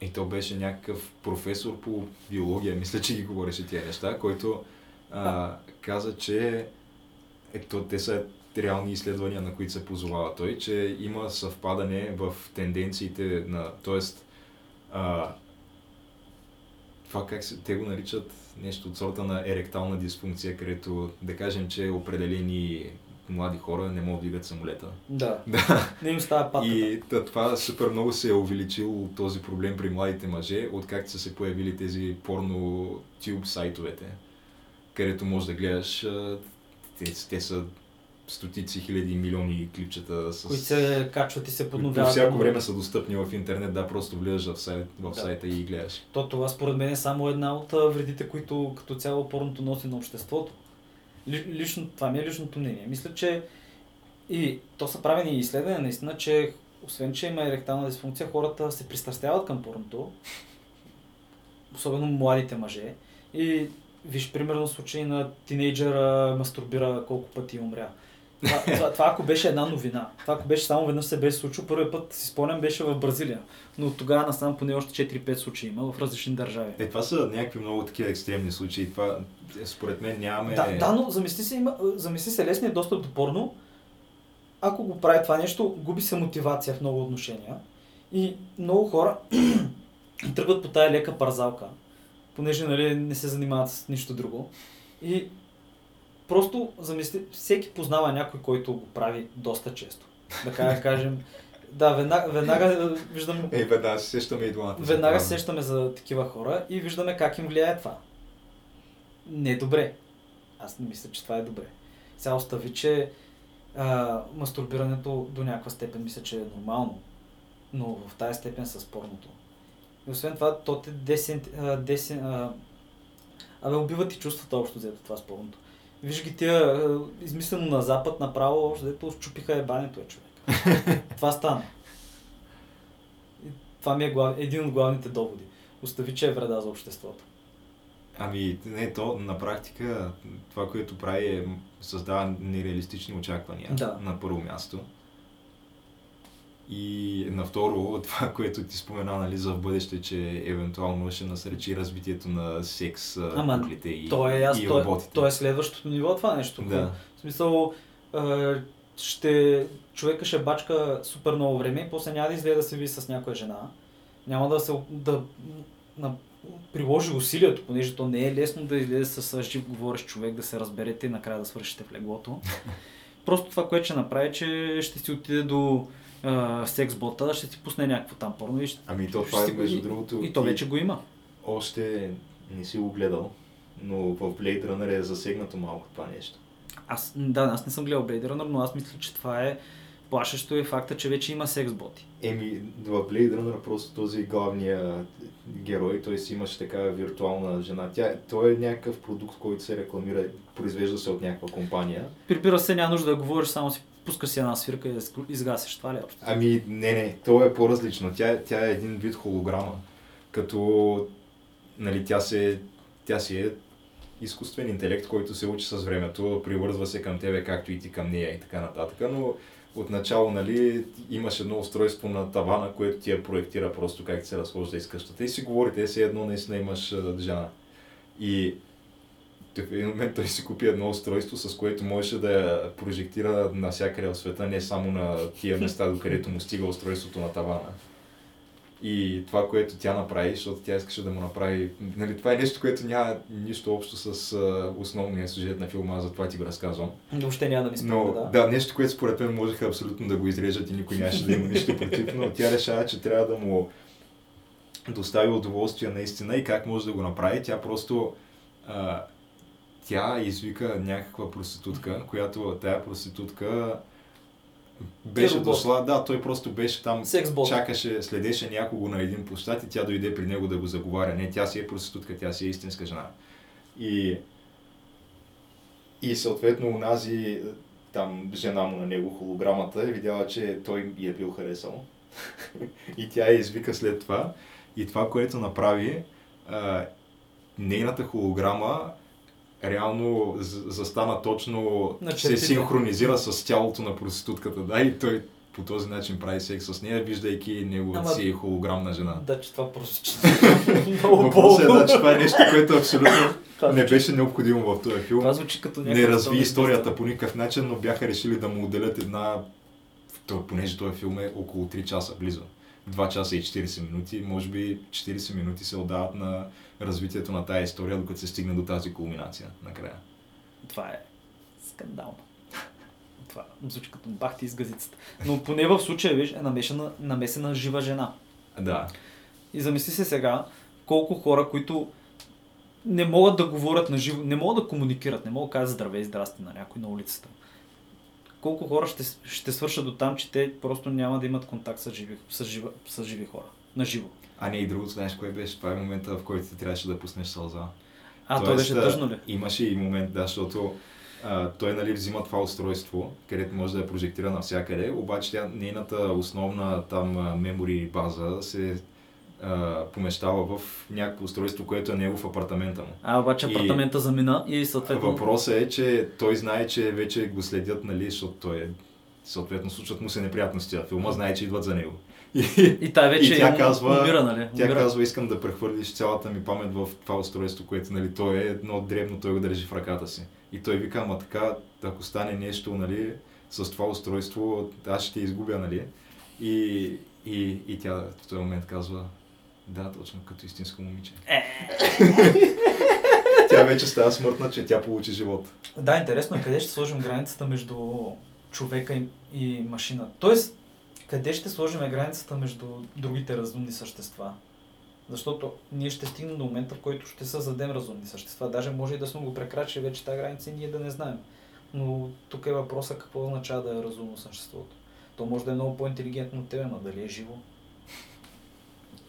и то беше някакъв професор по биология, мисля, че ги говореше тия неща, който а, каза, че ето, те са реални изследвания, на които се позовава той, че има съвпадане в тенденциите на, т.е. това как се, те го наричат нещо от сорта на еректална дисфункция, където да кажем, че определени млади хора не могат да дигат самолета. Да. да. Не им става патата. И това супер много се е увеличил този проблем при младите мъже, откакто са се появили тези порно тюб сайтовете, където можеш да гледаш те, те са стотици хиляди милиони клипчета с... Които се качват и се подновяват. всяко време са достъпни в интернет, да, просто влизаш в, сайт, в да. сайта и гледаш. То това според мен е само една от вредите, които като цяло порното носи на обществото. Лично, това ми е личното мнение. Мисля, че и то са правени изследвания наистина, че освен, че има еректална дисфункция, хората се пристрастяват към порното, особено младите мъже. И виж, примерно случай на тинейджера мастурбира колко пъти умря. Това, това, това, ако беше една новина, това ако беше само веднъж се беше случило, първият път си спомням беше в Бразилия. Но от тогава насам поне още 4-5 случаи има в различни държави. Е, това са някакви много такива екстремни случаи. Това, е, според мен нямаме... Да, да но замисли се, има, замисли се лесният достъп до порно. Ако го прави това нещо, губи се мотивация в много отношения. И много хора тръгват по тая лека парзалка, понеже нали, не се занимават с нищо друго. И просто замисли, всеки познава някой, който го прави доста често. Да кажем, да, веднага, веднага виждам... Ей, веднага се сещаме и двамата. Веднага се сещаме за такива хора и виждаме как им влияе това. Не е добре. Аз не мисля, че това е добре. Сега остави, че а, мастурбирането до някаква степен мисля, че е нормално. Но в тази степен с порното. И освен това, то те десен, десен, а, абе убива ти чувствата общо взето това спорното. Виж ги тия, измислено на запад, направо, общо взето щупиха ебането е човек. това стана. И това ми е глав... един от главните доводи. Остави, че е вреда за обществото. Ами, не, то на практика това, което прави е създава нереалистични очаквания да. на първо място. И на второ, това, което ти спомена нали, за в бъдеще, че евентуално ще насречи развитието на секс, Ама, куклите и, то е, аз, и то, е- роботите. То е следващото ниво това нещо. Да. В смисъл, е, ще, човека ще бачка супер много време и после няма да излезе да се види с някоя жена. Няма да се, да, на, приложи усилието, понеже то не е лесно да излезе с жив говорещ човек, да се разберете и накрая да свършите в леглото. Просто това, което ще направи, че ще си отиде до сексбота, ще ти пусне някакво там порно и ще... Ами то това е, между другото... И, то вече го има. Още не си го гледал, но в Blade Runner е засегнато малко това нещо. Аз, да, аз не съм гледал Blade Runner, но аз мисля, че това е плашещо е факта, че вече има секс боти. Еми, в Blade Runner просто този главния герой, той си имаше такава виртуална жена. Тя, той е някакъв продукт, който се рекламира, произвежда се от някаква компания. Прибира се, няма нужда да говориш, само си пуска си една свирка и изгасиш. Това ли е общо? Ами, не, не, то е по-различно. Тя, тя е един вид холограма. Като, нали, тя, се, тя си е изкуствен интелект, който се учи с времето, привързва се към тебе, както и ти към нея и така нататък. Но отначало нали, имаш едно устройство на тавана, което ти я проектира просто как се разхожда из къщата и си говорите, си едно наистина имаш жена. И в един момент той си купи едно устройство, с което можеше да я прожектира навсякъде в света, не само на тия места, до където му стига устройството на тавана. И това, което тя направи, защото тя искаше да му направи... Нали, това е нещо, което няма нищо общо с а, основния сюжет на филма, затова ти го разказвам. Въобще няма да ми спомня, да. Да, нещо, което според мен можеха абсолютно да го изрежат и никой нямаше да има нищо против, но тя решава, че трябва да му достави удоволствие наистина и как може да го направи. Тя просто а, тя извика някаква проститутка, която тая проститутка беше дошла, да, той просто беше там, чакаше, следеше някого на един площад и тя дойде при него да го заговаря. Не, тя си е проститутка, тя си е истинска жена. И, и съответно унази там жена му на него, холограмата, е видяла, че той я е бил харесал. и тя я извика след това. И това, което направи, а, нейната холограма реално застана точно, се синхронизира с тялото на проститутката, да, и той по този начин прави секс с нея, виждайки неговата Ама... си холограмна жена. Да, че това просто Въпросът е, да, че това е нещо, което абсолютно не беше необходимо в този филм. Това звучи като Не разви историята по никакъв начин, но бяха решили да му отделят една, понеже този филм е около 3 часа близо. 2 часа и 40 минути, може би 40 минути се отдават на развитието на тази история, докато се стигне до тази кулминация накрая. Това е скандално. Това звучи като бахти из газицата. Но поне в случая, виж, е намесена, намесена жива жена. Да. И замисли се сега, колко хора, които не могат да говорят на живо, не могат да комуникират, не могат да кажат здравей, здрасти на някой на улицата. Колко хора ще, ще свършат до там, че те просто няма да имат контакт с живи, с, жива, с живи хора, на живо. А не и другото, знаеш кое беше? Това е момента, в който ти трябваше да пуснеш сълза. А, той беше тъжно ли? Имаше и момент, да, защото а, той нали, взима това устройство, където може да я прожектира навсякъде, обаче тя, нейната основна там мемори база се а, помещава в някакво устройство, което е него в апартамента му. А, обаче апартамента и замина и съответно... Въпросът е, че той знае, че вече го следят, нали, защото той е... Съответно случват му се неприятности, а филма знае, че идват за него. И, и тя вече и тя казва, умира, нали? Тя казва, искам да прехвърлиш цялата ми памет в това устройство, което нали, той е едно дребно, той го държи в ръката си. И той вика, ама така, ако стане нещо, нали, с това устройство, аз ще изгубя, нали? И, и, и тя в този момент казва, да, точно като истинско момиче. Е. тя вече става смъртна, че тя получи живот. Да, интересно е къде ще сложим границата между човека и, и машина. Тоест, къде ще сложим границата между другите разумни същества? Защото ние ще стигнем до момента, в който ще създадем разумни същества. Даже може и да сме го прекрачили вече тази граница и ние да не знаем. Но тук е въпроса какво означава да е разумно съществото. То може да е много по-интелигентно от тебе, но дали е живо?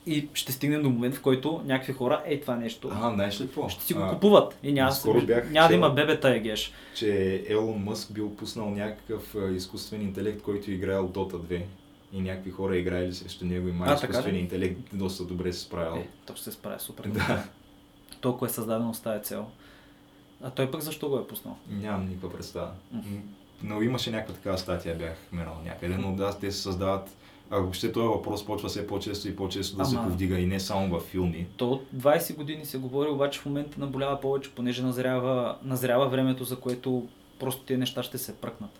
И ще стигнем до момент, в който някакви хора, ей това нещо, а, знаеш ли какво? ще си го купуват и няма, бях, няма да има бебета егеш. Че Елон Мъск бил пуснал някакъв изкуствен интелект, който играел Dota 2 и някакви хора играели срещу него и май изкуствен интелект доста добре се справил. Е, то ще се справя супер. Да. Толкова е създадено с тази цел. А той пък защо го е пуснал? Нямам никаква представа. Mm-hmm. Но имаше някаква такава статия, бях мерал някъде, но да, те се създават а въобще този въпрос почва все по-често и по-често да Ама... се повдига и не само във филми. То от 20 години се говори, обаче в момента наболява повече, понеже назрява, назрява времето, за което просто тези неща ще се пръкнат.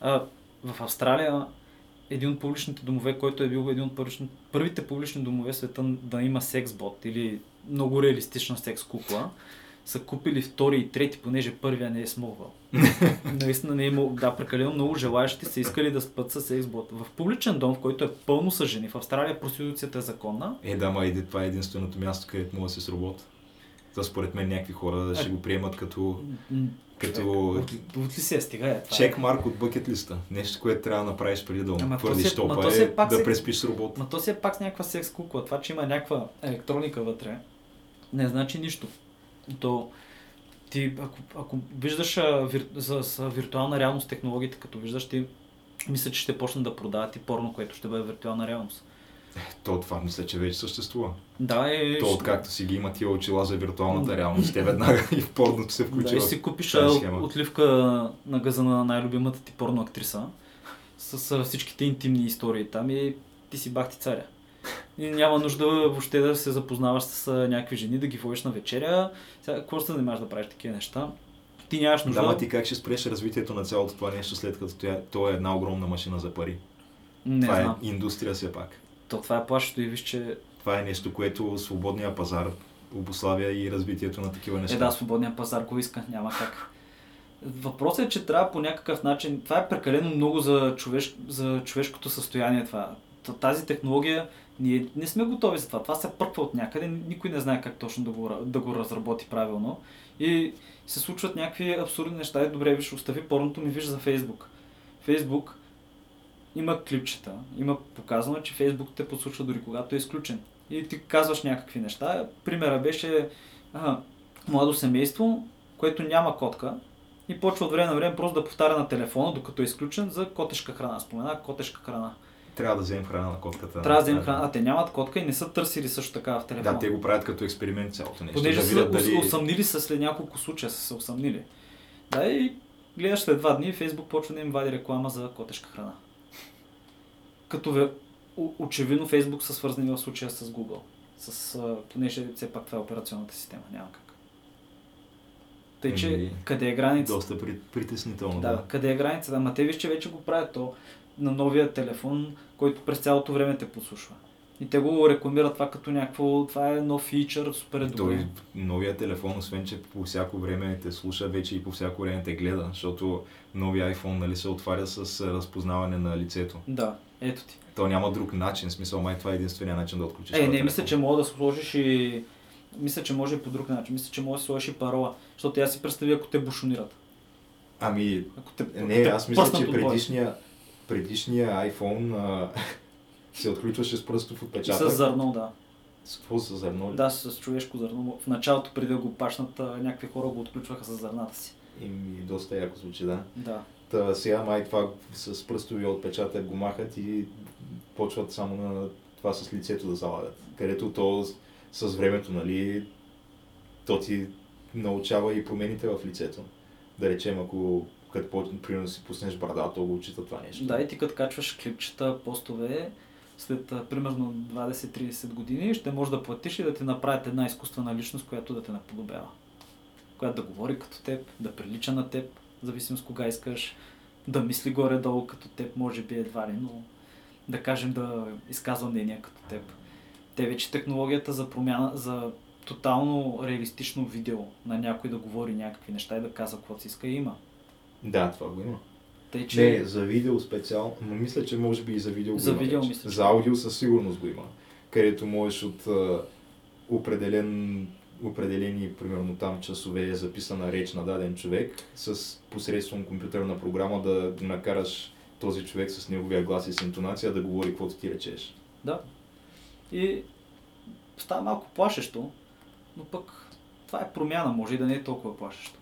А, в Австралия един от публичните домове, който е бил един от първични, първите публични домове в света да има секс-бот или много реалистична секс-кукла, са купили втори и трети, понеже първия не е смогвал. Наистина не е имал, да, прекалено много желаящи са искали да спът с секс-бот. В публичен дом, в който е пълно с жени, в Австралия проституцията е законна. Е, да, ма и това е единственото място, където може да се сработи. Та според мен някакви хора ще го приемат като като... От, ли се е стига е? Това Чек е. марк от бъкет листа. Нещо, което трябва да направиш преди да твърдиш топа е, е да преспиш с робот. Ма то си е пак с някаква секс кукла. Това, че има някаква електроника вътре, не значи нищо. То, ти, ако, ако виждаш а, вир, за, за виртуална реалност технологиите, като виждаш, ти мисля, че ще почнат да продават и порно, което ще бъде виртуална реалност. То това мисля, че вече съществува. Да, е. То откакто си ги има тия очила за виртуалната реалност, те веднага и в порното се включва. Да, и си купиш отливка на газа на най-любимата ти порно актриса с, с всичките интимни истории там и ти си бахти царя. И няма нужда въобще да се запознаваш с някакви жени, да ги водиш на вечеря. Сега, какво ще занимаваш да правиш такива неща? Ти нямаш нужда. Да, ти как ще спреш развитието на цялото това нещо, след като то е една огромна машина за пари? Не това знам. е индустрия все пак. То това е плашето и виж, че... Това е нещо, което свободния пазар обославя и развитието на такива неща. Е, да, свободния пазар го иска, няма как. Въпросът е, че трябва по някакъв начин. Това е прекалено много за, човеш, за човешкото състояние. Това. Тази технология, ние не сме готови за това. Това се пърква от някъде, никой не знае как точно да го, да го разработи правилно. И се случват някакви абсурдни неща. Е, добре, виж, остави порното ми, виж за Фейсбук. Фейсбук има клипчета, има показано, че Фейсбук те подслушва дори когато е изключен. И ти казваш някакви неща. Примера беше ага, младо семейство, което няма котка и почва от време на време просто да повтаря на телефона, докато е изключен за котешка храна. Спомена котешка храна. Трябва да вземем храна на котката. Трябва да вземем храна. А те нямат котка и не са търсили също така в телефона. Да, те го правят като експеримент цялото нещо. Понеже да са дали... усъмнили се след няколко случая, са се усъмнили. Да, и гледаш след два дни, Фейсбук почва да им вади реклама за котешка храна като очевидно Фейсбук са свързани в случая с Google. С, понеже все пак това е операционната система, няма как. Тъй, че Еми, къде е граница? Доста притеснително. Да, да, къде е граница? Да, ма те виж, че вече го правят то на новия телефон, който през цялото време те послушва. И те го рекламират това като някакво, това е нов фичър, супер е добре. Той, новия телефон, освен че по всяко време те слуша, вече и по всяко време те гледа, защото новия iPhone нали, се отваря с разпознаване на лицето. Да, ето ти. То няма друг начин, смисъл, май това е единствения начин да отключиш. Е, не, телефон. мисля, че мога да сложиш и... Мисля, че може и по друг начин. Мисля, че може да сложиш и парола. Защото аз си представя, ако те бушонират. Ами, ако те, не, те аз мисля, че предишния, предишния iPhone а, се отключваше с пръстов отпечатък. С зърно, да. С какво с зърно? Да, с човешко зърно. В началото, преди да го пашнат, някакви хора го отключваха с зърната си. И доста яко звучи, да. Да. Та, сега май това с пръстовия отпечатък го махат и почват само на това с лицето да залагат. Където то с времето, нали, то ти научава и промените в лицето. Да речем, ако като примерно си пуснеш брада, то го учита това нещо. Да, и ти като качваш клипчета, постове, след примерно 20-30 години ще можеш да платиш и да ти направят една изкуствена личност, която да те наподобява. Която да говори като теб, да прилича на теб, зависимо с кога искаш, да мисли горе-долу като теб, може би едва ли, но да кажем да изказва мнение като теб. Те вече технологията за промяна, за тотално реалистично видео на някой да говори някакви неща и да казва какво си иска има. Да, това го има. Тъй, че... Не, за видео специално, но мисля, че може би и за видео За го видео вече. мисля. За аудио със сигурност го има. Където можеш от а, определен определени, примерно там часове е записана реч на даден човек, с посредством компютърна програма да накараш този човек с неговия глас и с интонация да говори каквото ти речеш. Да. И става малко плашещо, но пък това е промяна, може и да не е толкова плашещо.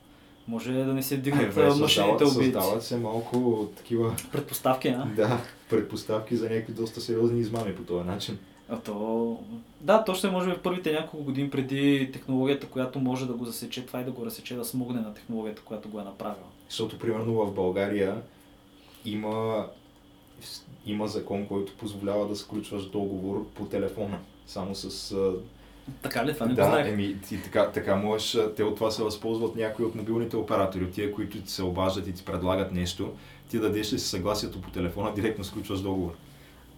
Може да не се вдигнат е, машините убийци. Създават се малко такива... Предпоставки, а? Да, предпоставки за някакви доста сериозни измами по този начин. А то... Да, то ще може в първите няколко години преди технологията, която може да го засече това и да го разсече, да смогне на технологията, която го е направила. Защото, примерно, в България има, има закон, който позволява да сключваш договор по телефона. Само с... Така ли? Това не да, го знаех. Еми, ти, така, така можеш, те от това се възползват някои от мобилните оператори, от тия, които ти се обаждат и ти предлагат нещо. ти дадеш ли си съгласието по телефона, директно сключваш договор.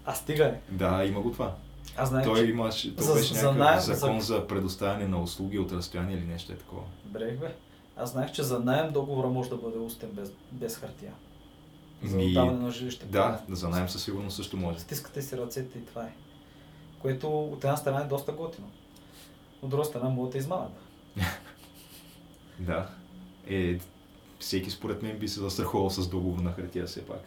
А стига е. Да, има го това. Аз знаех, Той че... имаше, то за- беше за някакъв найем- закон за- за... предоставяне на услуги от разстояние или нещо е такова. Брех, бе. Аз знаех, че за найем договора може да бъде устен без, без хартия. За Ми, отдаване на жилище. Да, за найем със сигурност също може. Стискате си ръцете и това е. Което от една страна е доста готино. От друга страна могат да измамят. Да. Е, всеки според мен би се застраховал с договор на хартия все пак.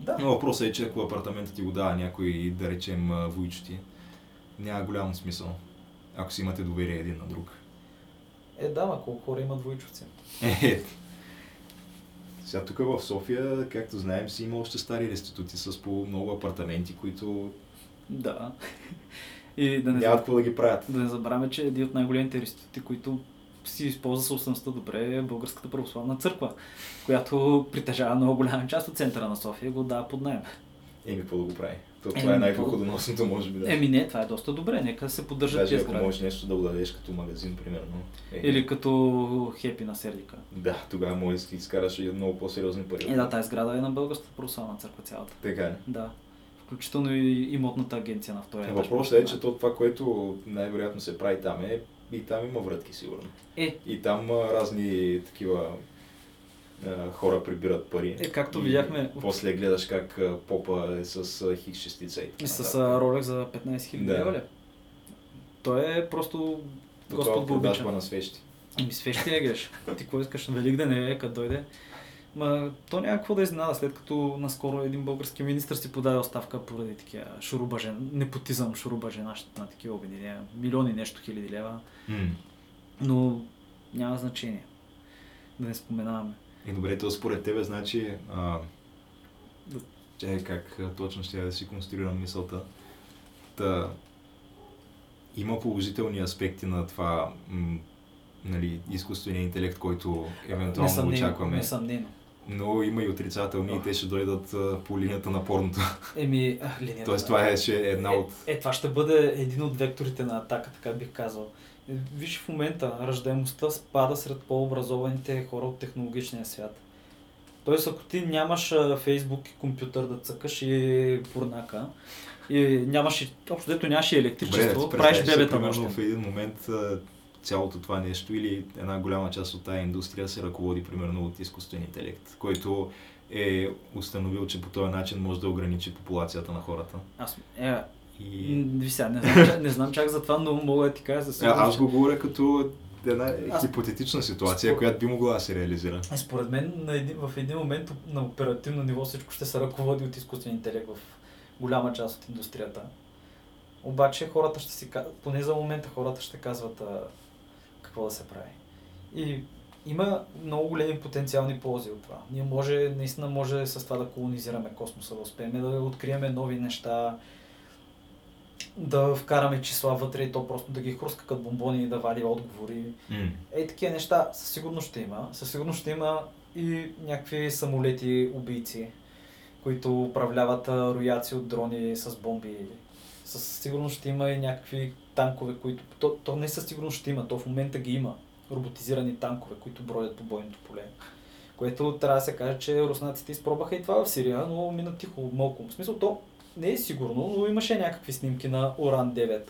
Да. Но въпросът е, че ако апартаментът ти го дава някой, да речем, а, войчо ти, няма голям смисъл. Ако си имате доверие един на друг. Е, да, ма колко хора имат двойчовци. Е, сега тук в София, както знаем, си има още стари реститути с по много апартаменти, които Да. И да не, няма какво да ги правят. да не забравяме, че един от най-големите институти, които си използва собствеността добре е Българската православна църква, която притежава много голяма част от центъра на София и го дава под найем. Еми, какво да го прави? То, Еми, това е най-доходоносното, може би. Да. Еми не, това е доста добре, нека да се поддържат тези ако можеш нещо да го дадеш като магазин, примерно. Е, Или като хепи на Сердика. Да, тогава може да изкараш и много по-сериозни пари. Е, да, тази сграда е на Българската православна църква цялата. Така е. Да. Включително и имотната агенция на втория етаж. Въпросът е, че то това, което най-вероятно се прави там е, и там има вратки, сигурно. Е, И там а, разни такива а, хора прибират пари. Е, както видяхме- После гледаш как а, попа е с хикс шестица и и с ролек за 15 000 Да. ли? Той е просто То това Господ е го обича. на свещи. Ами свещи не греш. Ти какво искаш на Великден е, като дойде. Ма, то няма какво да изненада, след като наскоро един български министр си подаде оставка поради такива шурубажен, непотизъм, шурубажена на такива обединения. Милиони нещо хиляди лева. Но няма значение. Да не споменаваме. И добре, то според тебе, значи, а, Да. че как точно ще я да си конструирам мисълта. Та, има положителни аспекти на това м, нали, изкуствения интелект, който евентуално очакваме. Несъмнено. Но има и отрицателни и те ще дойдат по линията на порното. Еми, линията Тоест това е ще е една от... Е, е, това ще бъде един от векторите на атака, така бих казал. Е, Виж в момента, раждаемостта спада сред по-образованите хора от технологичния свят. Тоест, ако ти нямаш Фейсбук и компютър да цъкаш и порнака, и нямаш общо дето нямаш и електричество, Добре, правиш бебета примерно в един момент цялото това нещо или една голяма част от тая индустрия се ръководи примерно от изкуствен интелект, който е установил, че по този начин може да ограничи популацията на хората. Аз, е, И... м, ви сега, не знам, чак- не знам чак за това, но мога да ти кажа за сигурност. аз го говоря като една Аз- хипотетична ситуация, Спор- която би могла да се реализира. Е, Според мен на един, в един момент на оперативно ниво всичко ще се ръководи от изкуствен интелект в голяма част от индустрията. Обаче хората ще си казват, поне за момента хората ще казват а, какво да се прави. И има много големи потенциални ползи от това. Ние може, наистина може с това да колонизираме космоса, да успеем да откриеме нови неща, да вкараме числа вътре и то просто да ги хруска като бомбони и да вали отговори. Ей, такива неща със сигурност ще има. Със сигурност ще има и някакви самолети убийци, които управляват рояци от дрони с бомби. Със сигурност ще има и някакви танкове, които... То, то не със сигурност ще има, то в момента ги има. Роботизирани танкове, които бродят по бойното поле. Което трябва да се каже, че руснаците изпробаха и това в Сирия, но мина тихо, малко. В смисъл, то не е сигурно, но имаше някакви снимки на Оран 9.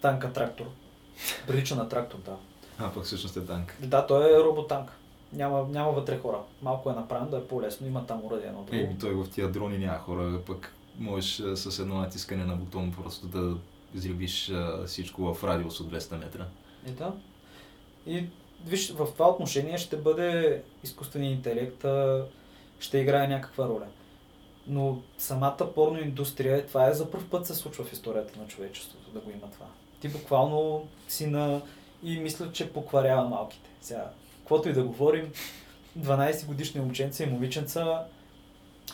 Танка трактор. Прилича на трактор, да. А, пък всъщност е танк. Да, той е роботанк. Няма, няма вътре хора. Малко е направен да е по-лесно. Има там уради едно друго. Еми, той в тия дрони няма хора, пък можеш с едно натискане на бутон просто да взривиш а, всичко в радиус от 200 метра. И да. И виж, в това отношение ще бъде изкуственият интелект, ще играе някаква роля. Но самата порно индустрия, това е за първ път се случва в историята на човечеството да го има това. Ти буквално си на... и мисля, че покварява малките. Сега, каквото и да говорим, 12 годишни момченца и момиченца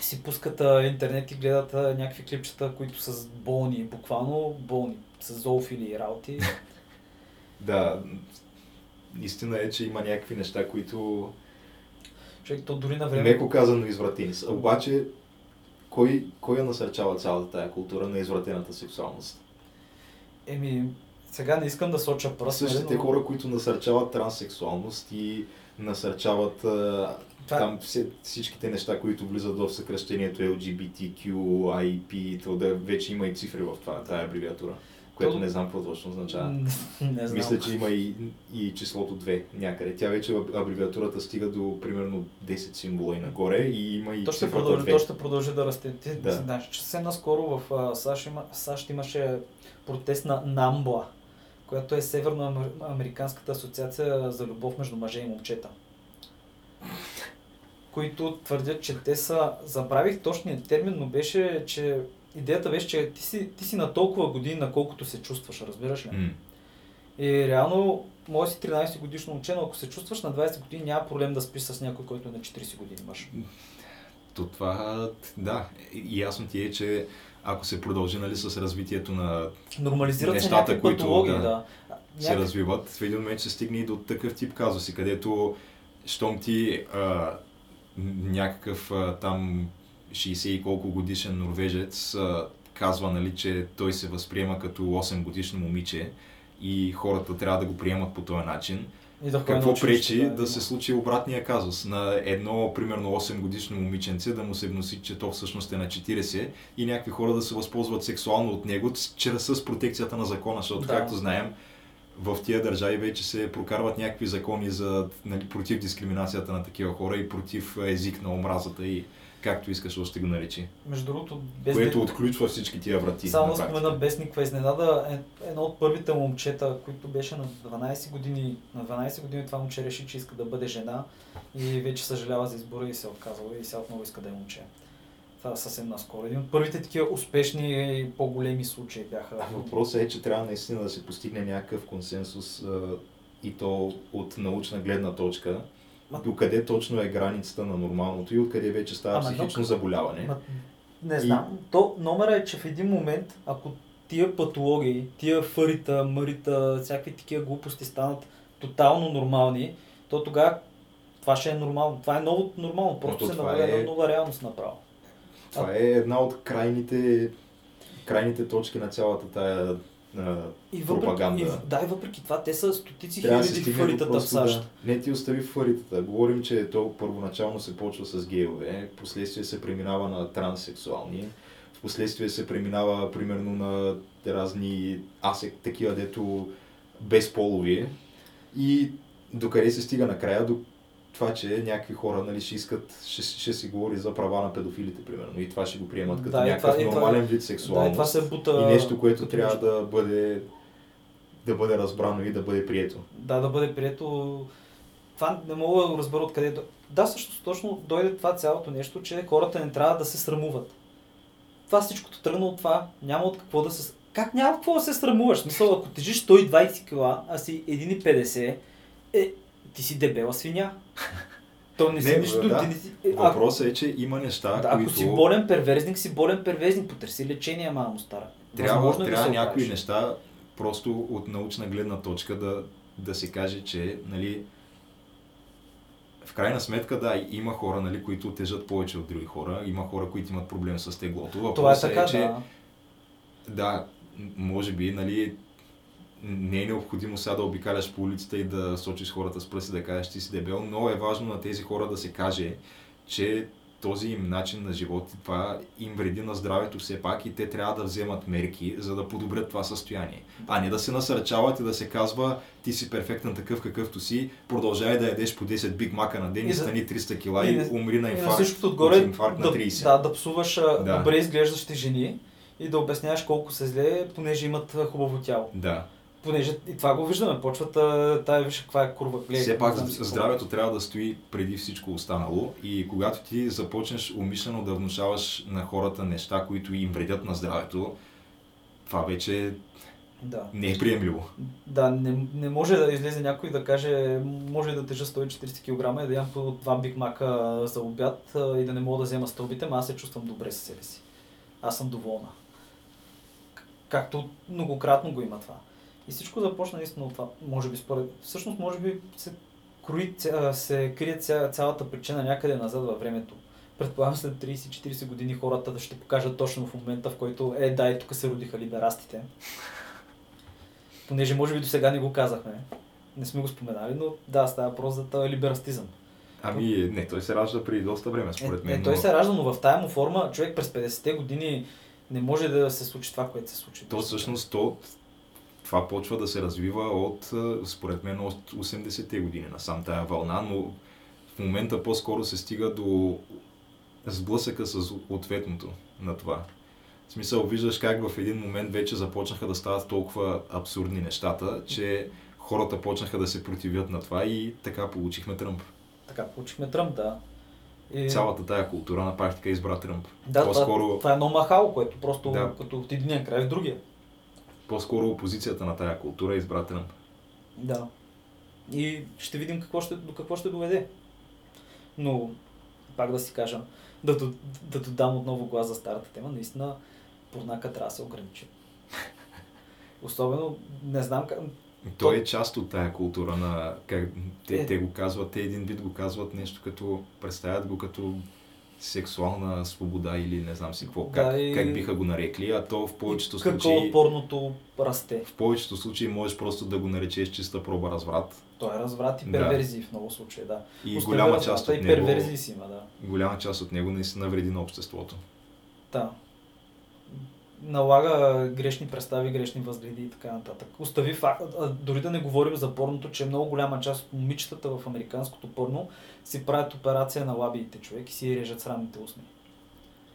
си пускат а, интернет и гледат а, някакви клипчета, които са болни, буквално болни, с зоофили и работи. Да, истина е, че има някакви неща, които Човек, то дори на време... меко казано извратени са. Обаче, кой, кой я насърчава цялата тая култура на извратената сексуалност? Еми, Сега не искам да соча пръст. Същите нали, но- хора, които насърчават транссексуалност и насърчават а, Това- там всичките неща, които влизат в съкръщението LGBTQ, IP, то да вече има и цифри в това, тая абревиатура, което То- не знам какво точно означава. Не знам. Мисля, че има и, и числото 2 някъде. Тя вече аб- абревиатурата стига до примерно 10 символа и нагоре и има и То ще, продължи, 2. то ще продължи да расте. Ти Да. знаеш, че съвсем наскоро в САЩ, има, САЩ имаше протест на Намбла, която е Северноамериканската асоциация за любов между мъже и момчета. Които твърдят, че те са... Забравих точния термин, но беше, че идеята беше, че ти си, ти си на толкова години, на колкото се чувстваш, разбираш ли? М. И реално, може си 13 годишно момче, но ако се чувстваш на 20 години, няма проблем да спиш с някой, който е на 40 години мъж. То това, да, и ясно ти е, че ако се продължи нали, с развитието на Нормализират се Нещата, някакви които, да, да. се Някак- развиват, в един момент ще стигне и до такъв тип казуси, където щом ти а, някакъв а, там 60 и колко годишен норвежец а, казва, нали, че той се възприема като 8 годишно момиче и хората трябва да го приемат по този начин. И да Какво пречи да има. се случи обратния казус? На едно, примерно 8 годишно момиченце да му се вноси, че то всъщност е на 40 и някакви хора да се възползват сексуално от него, чрез с протекцията на закона, защото Да. както знаем, в тия държави вече се прокарват някакви закони за, нали, против дискриминацията на такива хора и против език на омразата и както искаш още го наречи. Между другото, без Което да- отключва всички тия врати. Само спомена без никаква изненада, е- едно от първите момчета, които беше на 12 години, на 12 години това момче реши, че иска да бъде жена и вече съжалява за избора и се е отказала и сега отново иска да е момче. Това е съвсем наскоро. Един от първите такива успешни и по-големи случаи бяха. А Въпросът е, че трябва наистина да се постигне някакъв консенсус и то от научна гледна точка. Ма- Докъде точно е границата на нормалното и откъде вече става Ама, психично тук- заболяване. Ма, не знам. То номера е, че в един момент, ако тия патологии, тия фарита, мърита, всякакви такива глупости станат тотално нормални, то тогава това ще е нормално. Това е новото нормално. Просто то се налага е- нова реалност направо. Това е една от крайните, крайните точки на цялата тая а, И въпреки, пропаганда. и, да, и въпреки това, те са стотици Трябва хиляди фаритата в САЩ. да... Не ти остави в фаритата. Говорим, че то първоначално се почва с гейове, последствие се преминава на транссексуални, в последствие се преминава примерно на разни асек, такива дето безполови и докъде се стига накрая до това, че някакви хора нали, ще искат, ще, ще си говори за права на педофилите, примерно, и това ще го приемат като Да, някакъв това- нормален вид Да, сексуалност. и това се бута... и нещо, което трябва нещо. да бъде, да бъде разбрано и да бъде прието. Да, да бъде прието. Това не мога да го разбера откъде. Да, също точно дойде това цялото нещо, че хората не трябва да се срамуват. Това всичкото тръгна от това. Няма от какво да се... Как няма какво да се срамуваш? В Смисъл, ако тежиш 120 кг, а си 1,50, е, ти си дебела свиня. То не си Не, нищо. да. ти не си... е, ако, Въпросът е, че има неща, да, ако които си болен перверзник, си болен перверзник. Потърси лечение, мамо стара. трябва, Възможно е да трябва се някои неща просто от научна гледна точка да, да се каже, че нали, в крайна сметка, да, има хора, нали, които тежат повече от други хора, има хора, които имат проблем с теглото. Това е Въпросът така, че да. да, може би, нали, не е необходимо сега да обикаляш по улицата и да сочиш хората с пръсти да кажеш, ти си дебел, но е важно на тези хора да се каже, че този им начин на живот, това им вреди на здравето все пак и те трябва да вземат мерки, за да подобрят това състояние. А не да се насърчават и да се казва, ти си перфектен такъв какъвто си, продължавай да ядеш по 10 биг мака на ден и, И стани 300 кила и, и на- умри на И на инфаркт. всичкото отгоре от инфаркт на да, 30. да, да псуваш Да. добре изглеждащи жени и да обясняваш колко се зле, понеже имат хубаво тяло. Да. Понеже и това го виждаме, почват а, тая виж каква е курва. Гледай, Все пак здравето трябва да стои преди всичко останало и когато ти започнеш умишлено да внушаваш на хората неща, които им вредят на здравето, това вече Да. не е приемливо. Да, не, не може да излезе някой да каже, може да тежа 140 кг и да ям по два биг мака за обяд и да не мога да взема стълбите, но аз се чувствам добре със себе си. Аз съм доволна. Както многократно го има това. И всичко започна наистина от това. Може би според... Всъщност, може би се, крои, се крие ця, цялата причина някъде назад във времето. Предполагам след 30-40 години хората да ще покажат точно в момента, в който е, да, и тук се родиха либерастите. понеже може би до сега не го казахме, не сме го споменали, но да, става въпрос за либерастизъм. Ами, не, той се ражда преди доста време, според е, мен. Е, той се ражда, но в тая му форма човек през 50-те години не може да се случи това, което се случи. То всъщност то, това почва да се развива от, според мен, от 80-те години насам тая вълна, но в момента по-скоро се стига до сблъсъка с ответното на това. В смисъл, виждаш как в един момент вече започнаха да стават толкова абсурдни нещата, че хората почнаха да се противят на това и така получихме Тръмп. Така получихме Тръмп, да. И... Цялата тая култура на практика избра Тръмп. Да, По-скоро... това, това е едно махало, което просто да. като от единия край в другия. По-скоро опозицията на тая култура избра Тръмп. Да. И ще видим какво ще, до какво ще доведе. Но, пак да си кажа, да, да, да додам отново глас за старата тема, наистина порнака трябва да се ограничи. Особено, не знам как... Той е част от тая култура на... Как, те, е... те го казват, те един вид го казват нещо като... Представят го като сексуална свобода или не знам си какво, как, да, и... как биха го нарекли, а то в повечето какво случаи... Какво порното расте. В повечето случаи можеш просто да го наречеш чиста проба разврат. Той е разврат и перверзии да. в много случаи, да. И Остави голяма част от него... И перверзии си има, да. Голяма част от него наистина вреди на обществото. Да налага грешни представи, грешни възгледи и така нататък. Остави факт, дори да не говорим за порното, че много голяма част от момичетата в американското порно си правят операция на лабиите човек и си режат срамните устни.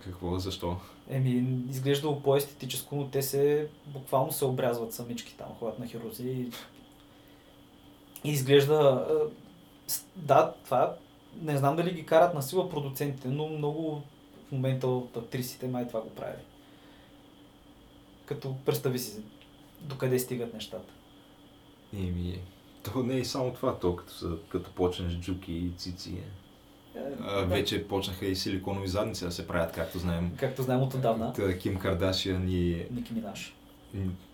Какво? Защо? Еми, изглежда по-естетическо, но те се буквално се обрязват самички там, ходят на хирузи и, и изглежда... Да, това не знам дали ги карат на сила продуцентите, но много в момента от актрисите май това го прави като представи си докъде стигат нещата. Еми, то не е само това, то като, са, като почнеш джуки и цици. Е, а, да. Вече почнаха и силиконови задници да се правят, както знаем. Както знаем от отдавна. Ким Кардашиан и... Ники Минаш.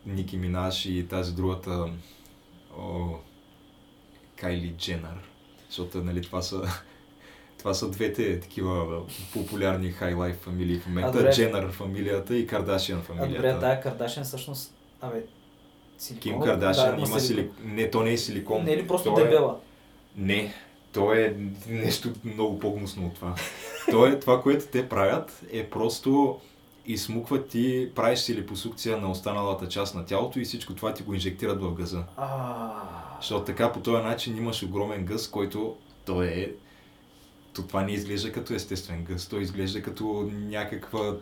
Ники Минаш и тази другата... О, Кайли Дженър. Защото, нали, това са това са двете такива популярни хайлайф фамилии в момента. Дженър фамилията и Кардашиан фамилията. А, добре, тая Кардашиан всъщност, абе, силикон. Ким Кардашиан да, има силикон. Не, то не е силикон. Не е ли просто то е- дебела? Е... Не, то е нещо много по-гнусно от това. то е това, което те правят, е просто измукват ти, правиш си липосукция на останалата част на тялото и всичко това ти го инжектират в газа. Защото така по този начин имаш огромен гъз, който той е то това не изглежда като естествен гъс, то изглежда като някаква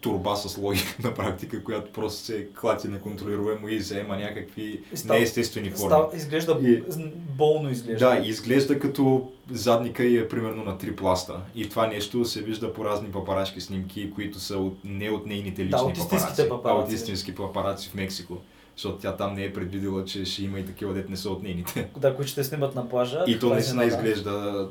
турба с логика на практика, която просто се клати неконтролируемо и заема някакви став, неестествени форми. Став, изглежда и, болно изглежда. Да, изглежда като задника и е примерно на три пласта. И това нещо се вижда по разни папарашки снимки, които са от, не от нейните лични да, папараци, папараци, а от истински папараци в Мексико. Защото тя там не е предвидила, че ще има и такива, дет не са от нейните. Да, които ще снимат на плажа. И то наистина изглежда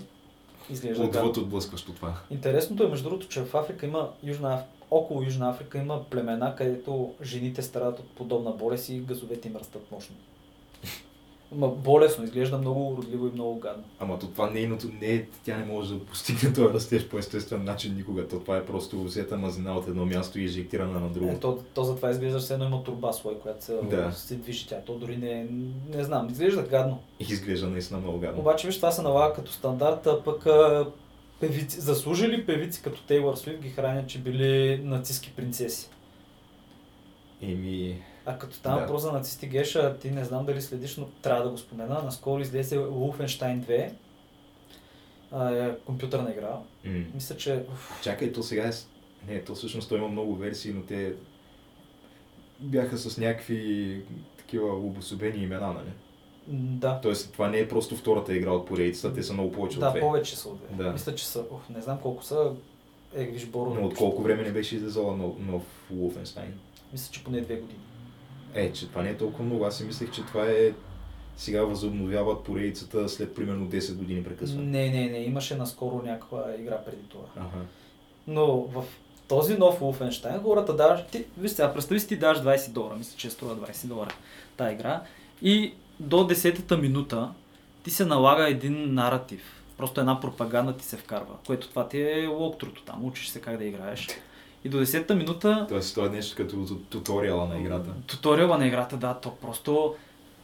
изглежда отвъд отблъскващо това. Интересното е, между другото, че в Африка има, Южна, около Южна Африка има племена, където жените страдат от подобна болест и газовете им растат мощно. Ма болесно, изглежда много уродливо и много гадно. Ама то това нейното не е, тя не може да постигне този растеж по естествен начин никога. То това е просто взета мазнина от едно място и инжектирана на друго. Е, то, то затова изглежда все едно има турба слой, която се, да. се движи тя. То дори не, не знам, изглежда гадно. Изглежда наистина много гадно. Обаче виж, това се налага като стандарт, а пък певици, заслужили певици като Тейлор Свифт ги хранят, че били нацистски принцеси. Еми, а като става да. въпрос за нацисти Геша, ти не знам дали следиш, но трябва да го спомена. Наскоро излезе Wolfenstein 2, а, е компютърна игра. Mm. Мисля, че... Чакай, то сега е... Не, то всъщност той има много версии, но те бяха с някакви такива обособени имена, нали? Да. Тоест, това не е просто втората игра от поредицата, те са много повече да, от две. Да, повече са от две. Да. Мисля, че са, ох, не знам колко са, е, виж Боро. Но от колко време не беше излезала нов, нов Wolfenstein? Мисля, че поне две години. Е, че това не е толкова много. Аз си мислех, че това е сега възобновяват поредицата след примерно 10 години прекъсване. Не, не, не. Имаше наскоро някаква игра преди това. Ага. Но в този нов Wolfenstein хората даваш... Ти, виж сега, представи си ти даш 20 долара. Мисля, че струва 20 долара тази игра. И до 10-та минута ти се налага един наратив. Просто една пропаганда ти се вкарва, което това ти е локтрото там. Учиш се как да играеш. И до 10-та минута... Тоест това е нещо като туториала на играта. Туториала на играта, да. То просто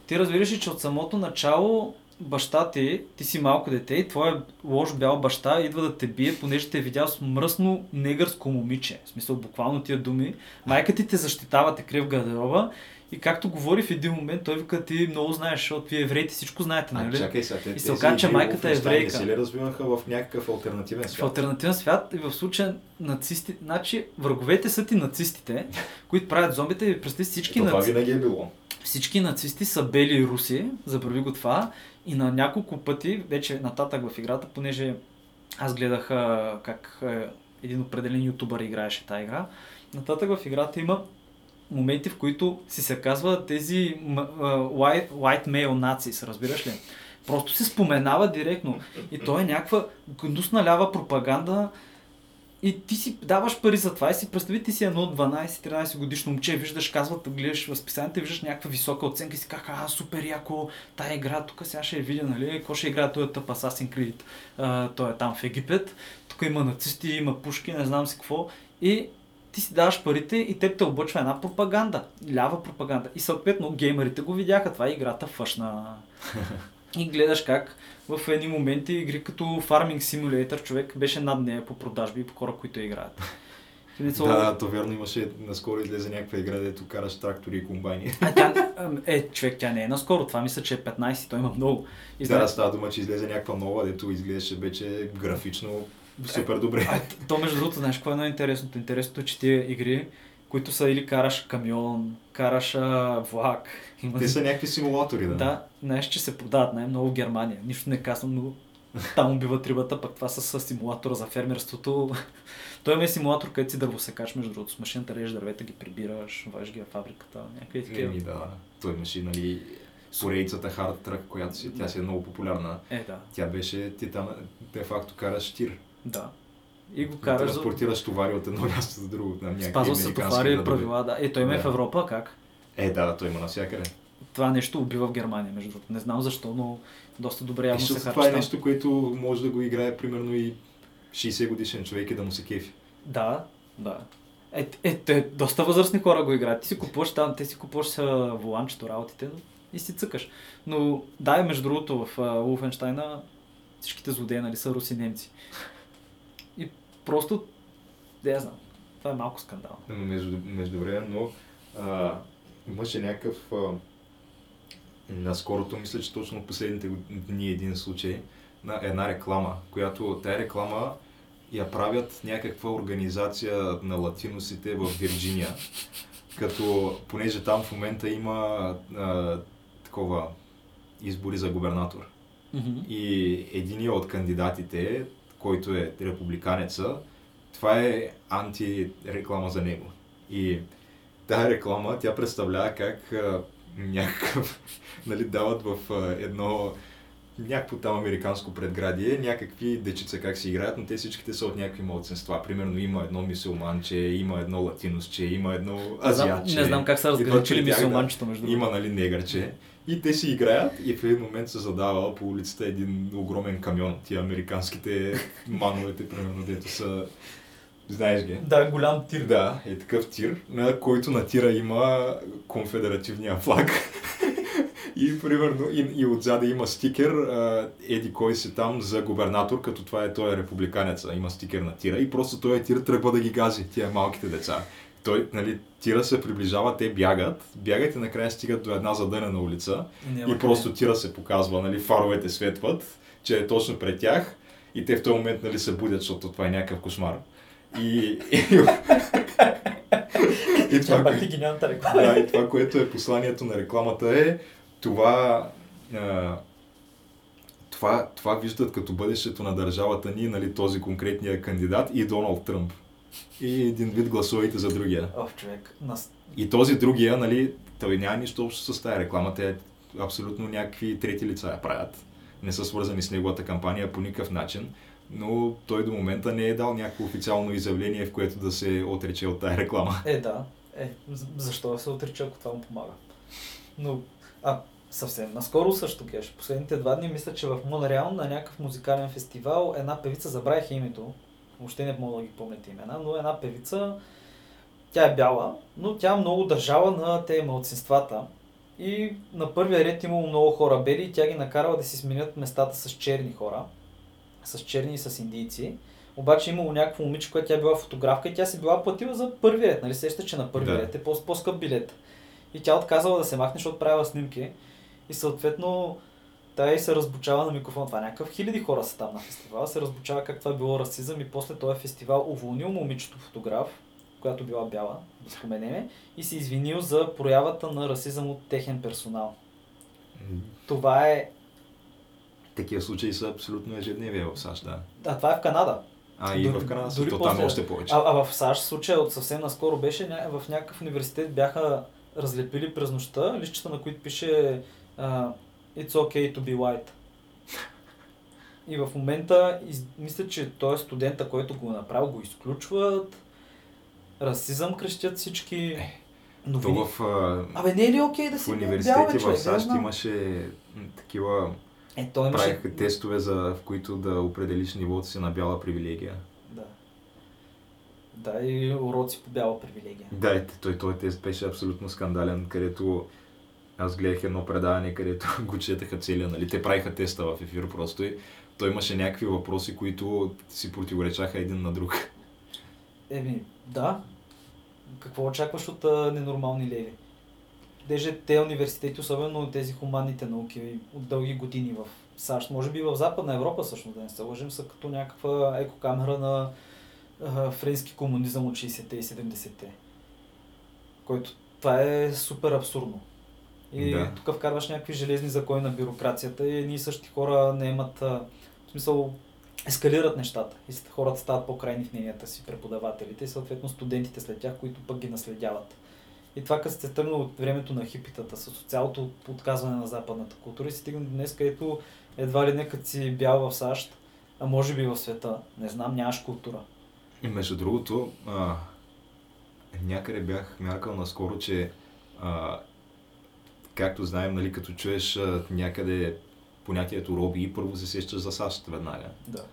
ти разбираш ли, че от самото начало баща ти, ти си малко дете и твоя лош бял баща идва да те бие, понеже те е видял с мръсно негърско момиче. В смисъл, буквално тия думи. Майка ти те защитава, те крие в гардероба и както говори в един момент, той вика, ти много знаеш, защото вие евреите всичко знаете, нали? А, чакай сега, те, И се оказа, че майката е еврейка. Не се ли развиваха в някакъв альтернативен В свят? альтернативен свят и в случая нацисти, значи враговете са ти нацистите, които правят зомбите и представи всички, Ето, това наци... винаги е било. всички нацисти са бели руси, забрави го това и на няколко пъти, вече нататък в играта, понеже аз гледах как а, един определен ютубър играеше тази игра, нататък в играта има моменти, в които си се казва тези white, white male nazis, разбираш ли? Просто се споменава директно. И то е някаква гнусна лява пропаганда. И ти си даваш пари за това и си представи, ти си едно 12-13 годишно момче, виждаш, казват, гледаш възписанието и виждаш някаква висока оценка и си как, а, супер яко, тая игра, тук сега ще я видя, нали, какво ще играе този тъп Assassin's Creed, а, той е там в Египет, тук има нацисти, има пушки, не знам си какво. И ти си даваш парите и теб те облъчва една пропаганда, лява пропаганда. И съответно геймерите го видяха, това е играта фъшна. И гледаш как в едни моменти игри като Farming Simulator човек беше над нея по продажби и по хора, които играят. Смисъл, Да, то верно имаше, наскоро излезе някаква игра, дето караш трактори и комбайни. А тя, е, човек, тя не е наскоро, това мисля, че е 15, той има много. И Да, става дума, че излезе някаква нова, дето изглеждаше вече графично супер добре. а, то между другото, знаеш какво е най-интересното? Интересното е, че тия игри, които са или караш камион, караш а, влак, има... Те са някакви симулатори, да. Да, знаеш, че се продават най-много в Германия. Нищо не казвам, но там убиват рибата, пък това с симулатора за фермерството. Той има и симулатор, където си дървосекач, между другото, с машината режеш дървета, ги прибираш, вадиш ги в фабриката, някакви такива. Еми, да. Той имаше, нали, поредицата Hard Truck, която си, тя си е много популярна. Е, да, Тя беше, ти там де факто караш тир. Да. И го караш за... Транспортираш товари от едно място до друго. На някакви Спазва се товари и правила, да. Е, той има в Да. Европа, как? Е, да, той има навсякъде. Това нещо убива в Германия, между другото. Не знам защо, но доста добре явно се Защото харчи това е там. нещо, което може да го играе примерно и 60 годишен човек и да му се кефи. Да, да. Е, е, те, доста възрастни хора го играят. Ти си купуваш там, те си купуваш а, воланчето, работите и си цъкаш. Но да, между другото в а, Wolfenstein всичките злодеи нали, са руси немци. Просто, не я знам, това е малко скандал. Между, междувременно а, имаше някакъв а, наскорото, мисля, че точно в последните дни един случай на една реклама, която тая реклама я правят някаква организация на латиносите в Вирджиния, като понеже там в момента има а, такова избори за губернатор. И един от кандидатите, който е републиканеца, това е антиреклама за него. И тази реклама, тя представлява как а, някакъв, нали, дават в а, едно някакво там американско предградие, някакви дечица как си играят, но те всичките са от някакви младсенства. Примерно има едно мисулманче, има едно латиносче, има едно Не знам, азиатче. не знам как са разграничили мисулманчето, между другото. Има, нали, негърче. И те си играят и в един момент се задава по улицата един огромен камион. Тия американските мановете, примерно, дето са... Знаеш ги? Да, голям тир. Да, е такъв тир, на който на тира има конфедеративния флаг. И примерно, и, и отзаде има стикер, а, еди кой си там за губернатор, като това е той е републиканеца, има стикер на тира и просто той тир тръгва да ги гази, тия малките деца. Той, нали, тира се приближава, те бягат, бягат и накрая стигат до една задънена улица Няма и просто тира се показва, нали, фаровете светват, че е точно пред тях и те в този момент, нали, се будят, защото това е някакъв кошмар. И, и, това, да, и това, което е посланието на рекламата е това, това, това виждат като бъдещето на държавата ни, нали, този конкретния кандидат и Доналд Тръмп. И един вид гласовете за другия. Ох, човек. Нас... И този другия, нали, той няма нищо общо с тази реклама, те абсолютно някакви трети лица я правят. Не са свързани с неговата кампания по никакъв начин, но той до момента не е дал някакво официално изявление, в което да се отрече от тази реклама. Е, да. Е, защо да се отрича, ако това му помага? Но, а, съвсем наскоро също кеш. Последните два дни мисля, че в Монреал на някакъв музикален фестивал една певица, забравих името, въобще не мога да ги помните имена, но една певица, тя е бяла, но тя много държала на те малцинствата И на първия ред имало много хора бели и тя ги накарала да си сменят местата с черни хора. С черни и с индийци. Обаче имало някакво момиче, което тя била фотографка и тя си била платила за първи ред. Нали сеща, че на първи Да. ред е по- по-скъп билет. И тя отказала да се махне, защото правила снимки. И съответно и се разбучава на микрофон. Това някакъв хиляди хора са там на фестивала. Се разбучава как това е било расизъм и после този фестивал уволнил момичето фотограф, която била бяла, да споменеме, и се извинил за проявата на расизъм от техен персонал. Това е... Такива случаи са абсолютно ежедневие в САЩ, да. А, това е в Канада. А, и Дори- в Канада, дори то там после- още повече. А, а в САЩ случая от съвсем наскоро беше в някакъв университет бяха разлепили през нощта листчета, на които пише а, It's okay to be white. И в момента из, мисля, че той студента, който го е направил, го изключват. Расизъм крещят всички. Но То в, а, Абе, не е ли окей да в си бе, университети в Да, САЩ имаше такива, Е, той имаше... правиха тестове, за, в които да определиш нивото си на бяла привилегия. Да. Да, и уроци по бяла привилегия. Да, и той, той тест беше абсолютно скандален, където аз гледах едно предаване, където го четаха целия, нали? Те правиха теста в ефир просто и той имаше някакви въпроси, които си противоречаха един на друг. Еми, да. Какво очакваш от а, ненормални леви? Деже те университети, особено тези хуманните науки, от дълги години в САЩ, може би в Западна Европа всъщност, да не се лъжим, са като някаква екокамера на а, френски комунизъм от 60-те и 70-те. Който това е супер абсурдно. И Да. тук вкарваш някакви железни закони на бюрокрацията и едни и същи хора не имат, в смисъл, ескалират нещата и хората стават по-крайни в мненията си, преподавателите и съответно студентите след тях, които пък ги наследяват. И това като сте тръгнал от времето на хипитата, с цялото отказване на западната култура и стигна до днес, където едва ли не като си бял в САЩ, а може би в света, не знам, нямаш култура. И между другото, а, някъде бях мяркал наскоро, че а, както знаем, нали, като чуеш някъде понятието роби, първо се сещаш за САЩ веднага. Да.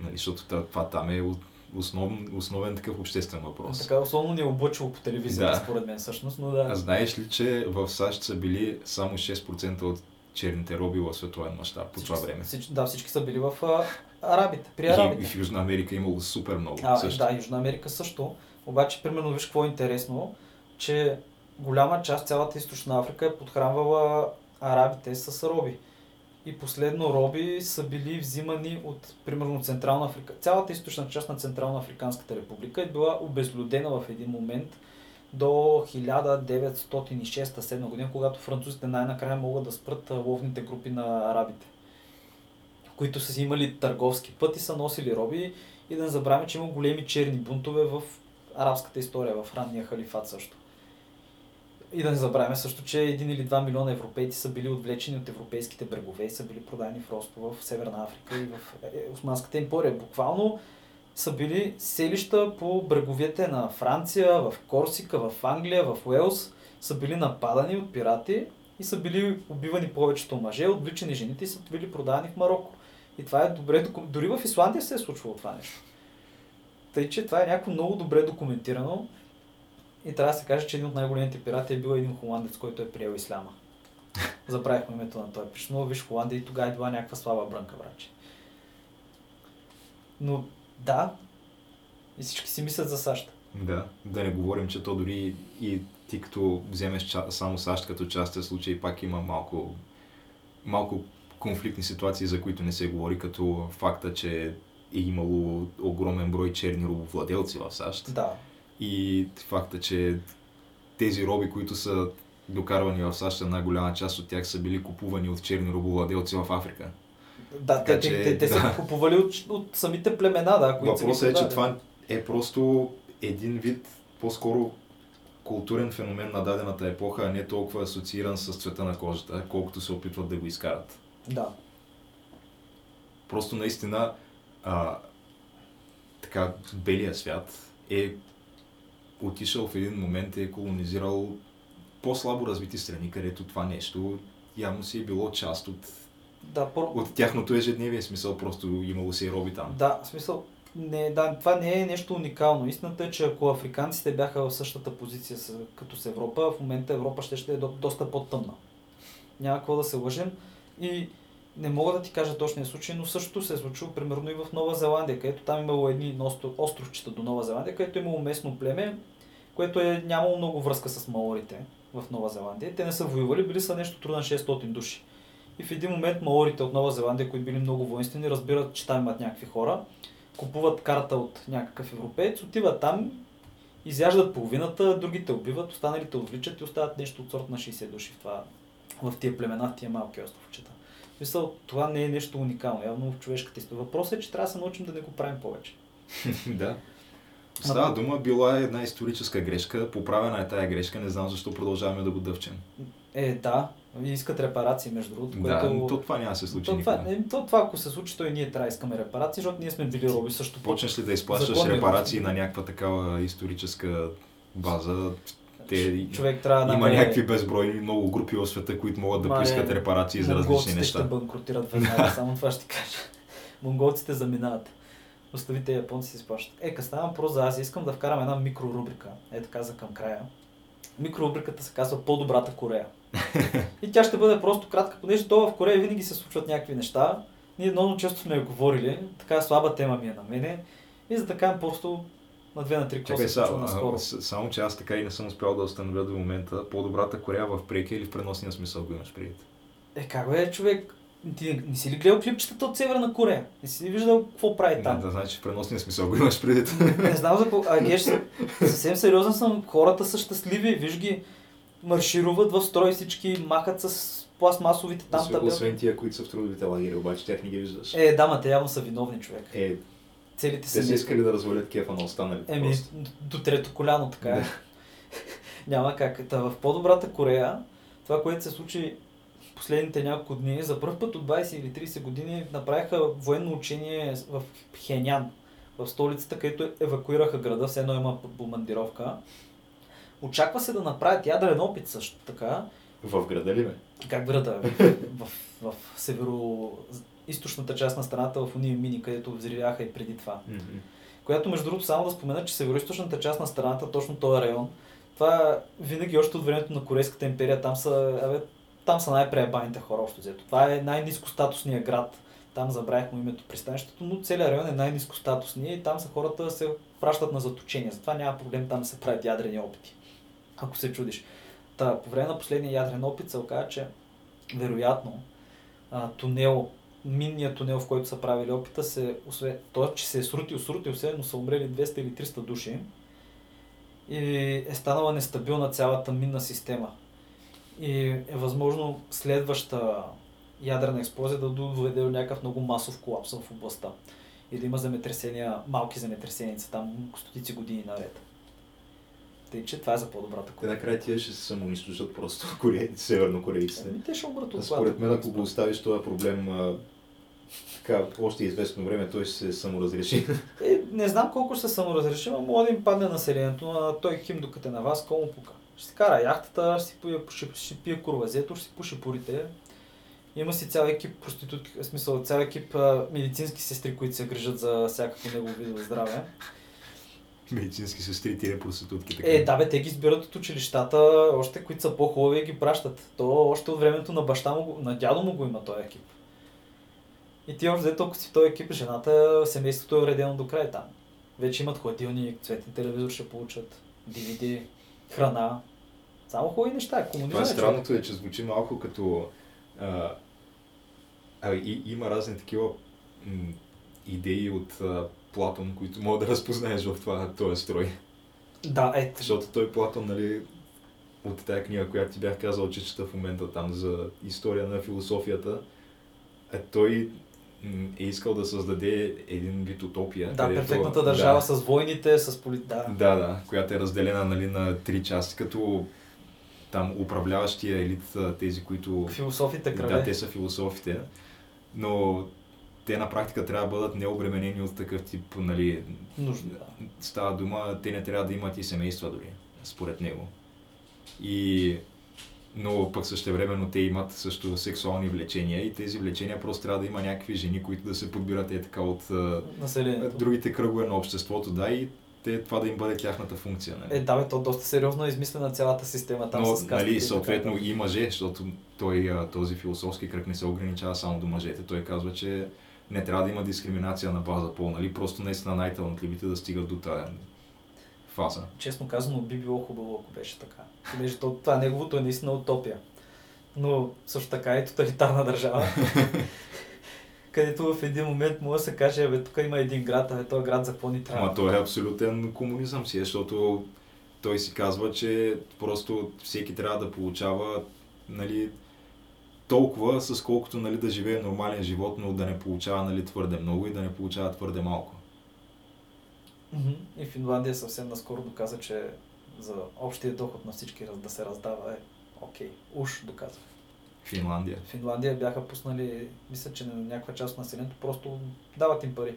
Нали, защото това, там е основ, основен такъв обществен въпрос. Така особено ни е облъчило по телевизията, Да. според мен всъщност, но да. А знаеш ли, че в САЩ са били само 6% от черните роби в световен мащаб по това време? Всички, да, всички са били в а, арабите, при И, арабите. и в Южна Америка е имало супер много. А, също. да, Южна Америка също. Обаче, примерно, виж какво е интересно, че голяма част, цялата източна Африка е подхранвала арабите с роби. И последно роби са били взимани от, примерно, Централна Африка. Цялата източна част на Централна Африканската република е била обезлюдена в един момент до 1906-7 година, когато французите най-накрая могат да спрат ловните групи на арабите които са имали търговски път и са носили роби и да не забравяме, че има големи черни бунтове в арабската история, в ранния халифат също. И да не забравяме също, че 1 или 2 милиона европейци са били отвлечени от европейските брегове и са били продадени в робство в Северна Африка и в е, Османската империя. Буквално са били селища по бреговете на Франция, в Корсика, в Англия, в Уелс, са били нападани от пирати и са били убивани повечето мъже, отвличани жените и са били продадени в Марокко. И това е добре, дори в Исландия се е случвало това нещо. Тъй, че това е някакво много добре документирано и трябва да се каже, че един от най-големите пирати е бил един холандец, който е приел исляма. Забравихме името на този пиш, но виж Холандия и тогава е била някаква слава брънка, враче. Но да, и всички си мислят за САЩ. Да, да не говорим, че то дори и ти като вземеш ча, само САЩ като частен случай, пак има малко, малко конфликтни ситуации, за които не се говори, като факта, че е имало огромен брой черни робовладелци в САЩ. Да. И факта, че тези роби, които са докарвани в САЩ, една голяма част от тях са били купувани от черни робовладелци в Африка. Да, Така те, че, те, те, да. са купували от, от самите племена, да, които Въпросът е, че това е просто един вид по-скоро културен феномен на дадената епоха, а не толкова асоцииран с цвета на кожата, колкото се опитват да го изкарат. Да. Просто наистина а, така, белия свят е отишъл в един момент и е колонизирал по-слабо развити страни, където това нещо явно си е било част от, Да, по... от тяхното ежедневие, смисъл просто имало си и роби там. да, смисъл, не, да, това не е нещо уникално. Истината е, че ако африканците бяха в същата позиция с, като с Европа, в момента Европа ще, ще е до, доста по-тъмна. Няма какво да се лъжим. И не мога да ти кажа точния случай, но същото се е случило примерно и в Нова Зеландия, където там имало едни островчета до Нова Зеландия, където е имало местно племе, което е нямало много връзка с маорите в Нова Зеландия. Те не са воювали, били са нещо трудно 600 души. И в един момент маорите от Нова Зеландия, които били много воинствени, разбират, че там имат някакви хора, купуват карта от някакъв европеец, отиват там, изяждат половината, другите убиват, останалите отвличат и остават нещо от сорт на 60 души в, това, в тия племена, в тия малки островчета. Мисъл, това не е нещо уникално, явно в човешката история. Въпросът е, че трябва да се научим да не го правим повече. да. Става дума, била е една историческа грешка, поправена е тая грешка, не знам защо продължаваме да го дъвчем. Е, да, искат репарации, между другото. Което... Да, то това няма да се случи то, това, е, то, това, ако се случи, то и ние трябва да искаме репарации, защото ние сме били роби също. Почнеш ли да изплащаш репарации на някаква такава историческа база, те, човек трябва да има някакви безбройни много групи в света, които могат да поискат репарации за различни неща. ще банкротират веднага, само това ще кажа. Монголците заминават. Оставите японци си изплащат. Е, ставам про за аз искам да вкарам една микрорубрика. Е така за към края. Микрорубриката се казва По-добрата Корея. И тя ще бъде просто кратка, понеже то в Корея винаги се случват някакви неща. Ние много често сме говорили, така слаба тема ми е на мене. И за така просто на две на три какво се наскоро. Само, че аз така и не съм успял да установя до момента по-добрата Корея в преки или в преносния смисъл го имаш предвид. Е, как бе, човек? Ти не си ли гледал клипчетата от Северна Корея? Не си ли виждал какво прави там? Да, да, значи в преносния смисъл го имаш предвид. Не знам за какво. А, геш, съвсем сериозен съм. Хората са щастливи. Виж ги, маршируват в строй всички, махат с пластмасовите там табелки. Освен тия, които са в трудовите лагери, обаче тях не ги виждаш. Е, да, ма те явно са виновни човек. Е, целите Те са искали да развалят кефа на останалите. Еми, просто. до трето коляно, така е. Няма как. Та в по-добрата Корея, това, което се случи последните няколко дни, за първ път от 20 или 30 години направиха военно учение в Пхенян, в столицата, където евакуираха града, все едно има бомбардировка. Очаква се да направят ядрен опит също така. В града ли бе? Как града? в, в, в северо източната част на страната в уния мини, където взривяха и преди това. Mm-hmm. Която, между другото, само да спомена, че североизточната част на страната, точно този район, това винаги още от времето на Корейската империя, там са, абе, там са най-преебаните хора общо взето. Това е най-низко статусния град. Там забравих му името пристанището, но целият район е най-низко статусния и там са хората се пращат на заточение. Затова няма проблем там да се правят ядрени опити. Ако се чудиш. Та, по време на последния ядрен опит се оказа, че вероятно а, тунел минният тунел, в който са правили опита, се, освен, то, че се е срутил, срутил се, но са умрели 200 или 300 души и е станала нестабилна цялата минна система. И е възможно следваща ядрена експлозия да доведе до някакъв много масов колапс в областта. И да има земетресения, малки земетресения там стотици години наред. Тъй, че това е за по-добрата Корея. Накрая тия ще се самоунищожат просто корейците, севернокорейците. Ами те ще умрат от Според мен, ако го оставиш този проблем така, още известно време той ще се саморазреши. Е, не знам колко ще се саморазреши, но може да им падне населението на той Ким, докато е на вас, кому пука. Ще си кара яхтата, ще си пие, ще, ще пие курвазето, ще си пуши порите. Има си цял екип проститутки, в смисъл цял екип а, медицински сестри, които се грижат за всякакво негово видово здраве. Медицински сестри, тия проститутки. Така. Е, да бе, те ги избират от училищата, още които са по-хубави ги пращат. То още от времето на баща му, на дядо му го има този екип. И ти още толкова си в този екип, жената, семейството е уредено до край там. Вече имат хладилник, цветен телевизор ще получат, DVD, храна. Само хубави неща. Това е странното е, че звучи малко като... А, а, и, има разни такива м, идеи от а, Платон, които мога да разпознаеш в това, този строй. Да, е. Защото той Платон, нали, от тази книга, която ти бях казал, че чета в момента там за история на философията, е, той е искал да създаде един вид утопия. Да, където, перфектната държава да, с войните, с поли... Да. да, да, която е разделена нали, на три части, като там управляващия елит, тези, които... Философите крале. Да, те са философите, но те на практика трябва да бъдат необременени от такъв тип, нали... Нужда. Да. Става дума, те не трябва да имат и семейства дори, според него. И но пък същевременно те имат също сексуални влечения и тези влечения просто трябва да има някакви жени, които да се подбират е така от Населението. другите кръгове на обществото, да, и те, това да им бъде тяхната функция. Нали? Е, да, бе, то доста сериозно е измислена цялата система там Но, с кастите нали, и съответно и мъже, защото той, този философски кръг не се ограничава само до мъжете. Той казва, че не трябва да има дискриминация на база пол, нали? Просто наистина най-талантливите да стигат до тази фаза. Честно казано, би било хубаво, ако беше така. Понеже то, това неговото е наистина утопия. Но също така е тоталитарна държава. където в един момент може да се каже, бе, тук има един град, а този град за какво ни трябва? Ама той е абсолютен комунизъм си, защото той си казва, че просто всеки трябва да получава нали, толкова, с колкото нали, да живее нормален живот, но да не получава нали, твърде много и да не получава твърде малко. Мгм. И Финландия съвсем наскоро доказа, че за общия доход на всички да се раздава е окей. Уж доказа. Финландия. Финландия бяха пуснали, мисля, че на някаква част от населението просто дават им пари.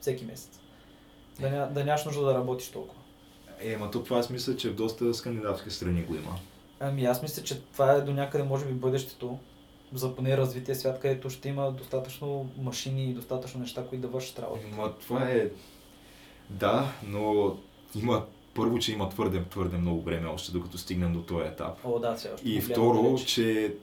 Всеки месец. Да, ня, да нямаш нужда да работиш толкова. Е, ма то това аз мисля, че в доста скандинавски страни го има. Ами аз мисля, че това е до някъде може би бъдещето за поне развитие свят, където ще има достатъчно машини и достатъчно неща, които да вършат работа. Ма това е... Да, но има първо, че има твърде, твърде много време още, докато стигнем до този етап. О, да, все още. И второ, далеч. че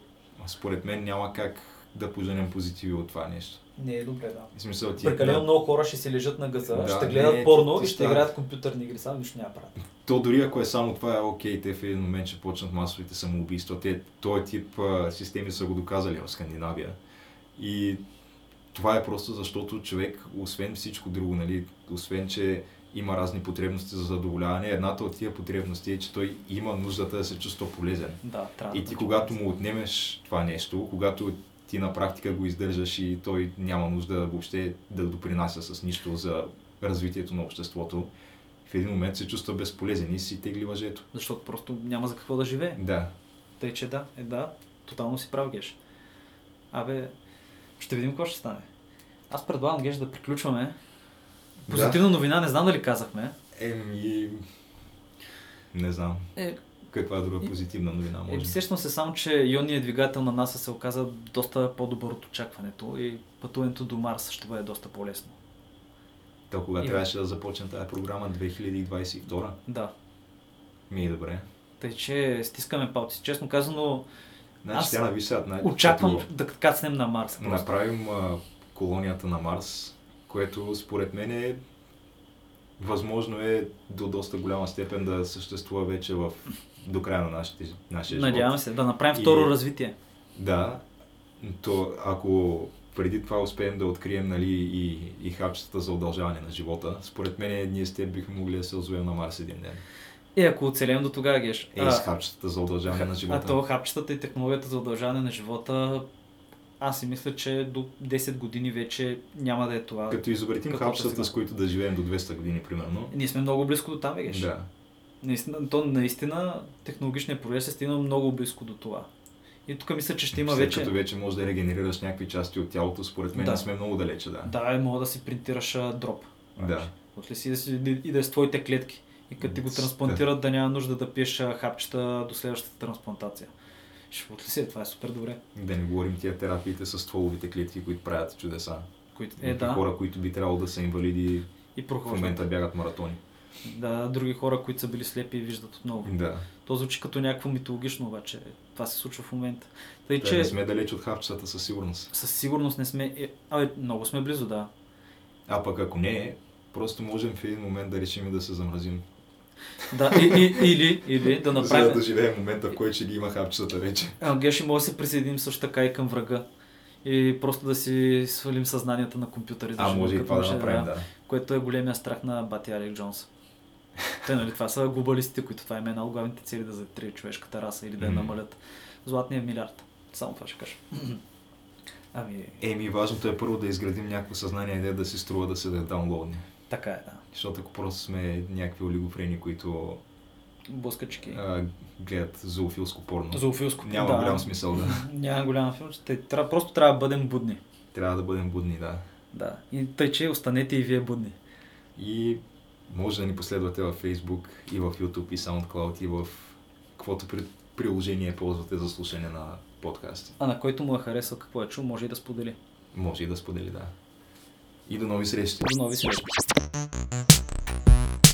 според мен няма как да поженем позитиви от това нещо. Не е добре, да. В смисъл, ти Прекалено да, много хора ще си лежат на газа, Да, ще гледат не, порно ти и ще става- играят компютърни игри, само нищо няма правят. то дори ако е само това, е окей, те в един момент ще почнат масовите самоубийства. Те, този тип а, системи са го доказали в Скандинавия. И това е просто защото човек, освен всичко друго, нали, освен, че има разни потребности за задоволяване, едната от тия потребности е, че той има нуждата да се чувства полезен. Да, И да ти бъде когато му отнемеш това нещо, когато ти на практика го издържаш и той няма нужда въобще да допринася с нищо за развитието на обществото, в един момент се чувства безполезен и си тегли въжето. Защото просто няма за какво да живее. Да. Тъй, че да, е да, тотално си прав, Геш. Абе, ще видим какво ще стане. Аз предлагам, Геш, да приключваме. Позитивна новина, не знам дали казахме. Еми... Не знам. Е, Каква друга И- позитивна новина е, може? сещам се само, че ионният двигател на НАСА се оказа доста по-добър от очакването и пътуването до Марс ще бъде доста по-лесно. То кога И- трябваше да започне тази програма 2022? Да. Ми е добре. Тъй, че стискаме палци. Честно казано, Значи Аз тя нави сега, най- очаквам да кацнем на Марс. Просто. направим а, колонията на Марс, което според мен е възможно е до доста голяма степен да съществува вече в, до края на нашите, нашия Надявам живот. се да направим И- второ развитие. Да, то ако преди това успеем да открием нали, и, и хапчетата за удължаване на живота, според мен ние с теб бихме могли да се озовем на Марс един ден. Е, ако оцелем до тогава, Геш. Е, с хапчетата за удължаване на А живота. то хапчетата и технологията за удължаване на живота, аз си мисля, че до 10 години вече няма да е това. Като изобретим хапчетата, сега. с които да живеем до 200 години, примерно. Ние сме много близко до там, Геш. Да. Наистина, то наистина технологичният прогрес е стигнал много близко до това. И тук мисля, че ще има След вече... като вече можеш да регенерираш някакви части от тялото, според мен Да. сме много далече, да. Да, мога да си принтираш а, дроп. Да. Отли си да си и да е с твоите клетки. И като ти го Да. трансплантират, да няма нужда да пиеш а, хапчета до следващата трансплантация. Ще отли си, това е супер добре. Да не говорим тия терапиите с стволовите клетки, които правят чудеса. Които... Е, да. хора, които би трябвало да са инвалиди, И в прохождат. момента бягат маратони. Да, други хора, които са били слепи и виждат отново. Да. То звучи като някакво митологично, обаче това се случва в момента. Тъй, Че... че Не сме далеч от хапчетата със сигурност. със сигурност не сме... е, Абе, много сме близо, да. А пък ако не е, просто можем в един момент да решим и да се замразим. Да, и, и, или, или да За направим... да живеем момента, в който ще ги има хапчетата вече. А, Геши може да се присъединим също така и към врага. И просто да си свалим съзнанията на компютъри. А, живеем може и това да направим, да. Което е големия страх на бати Алек Джонс. Те, нали, това са глобалистите, които това е една от главните цели да затрият човешката раса или да я намалят. Златния милиард. Само това ще кажа. Ами, Еми, важното е първо да изградим някакво съзнание, не да си струва да се да даунлоудне. Така е, да. Защото ако просто сме някакви олигофрени, които Блъскачки. а, гледат зоофилско порно, Зоофилско. няма да. голям смисъл да. Няма голям филм. Те, трябва, просто трябва да бъдем будни. Трябва да бъдем будни, да. Да. И тъй, че останете и вие будни. И може да ни последвате във Facebook и в YouTube и SoundCloud и в каквото пред... приложение ползвате за слушане на подкасти. А на който му е харесал какво е чул, може и да сподели. Може и да сподели, да. И до нови срещи. До нови срещи. あっ。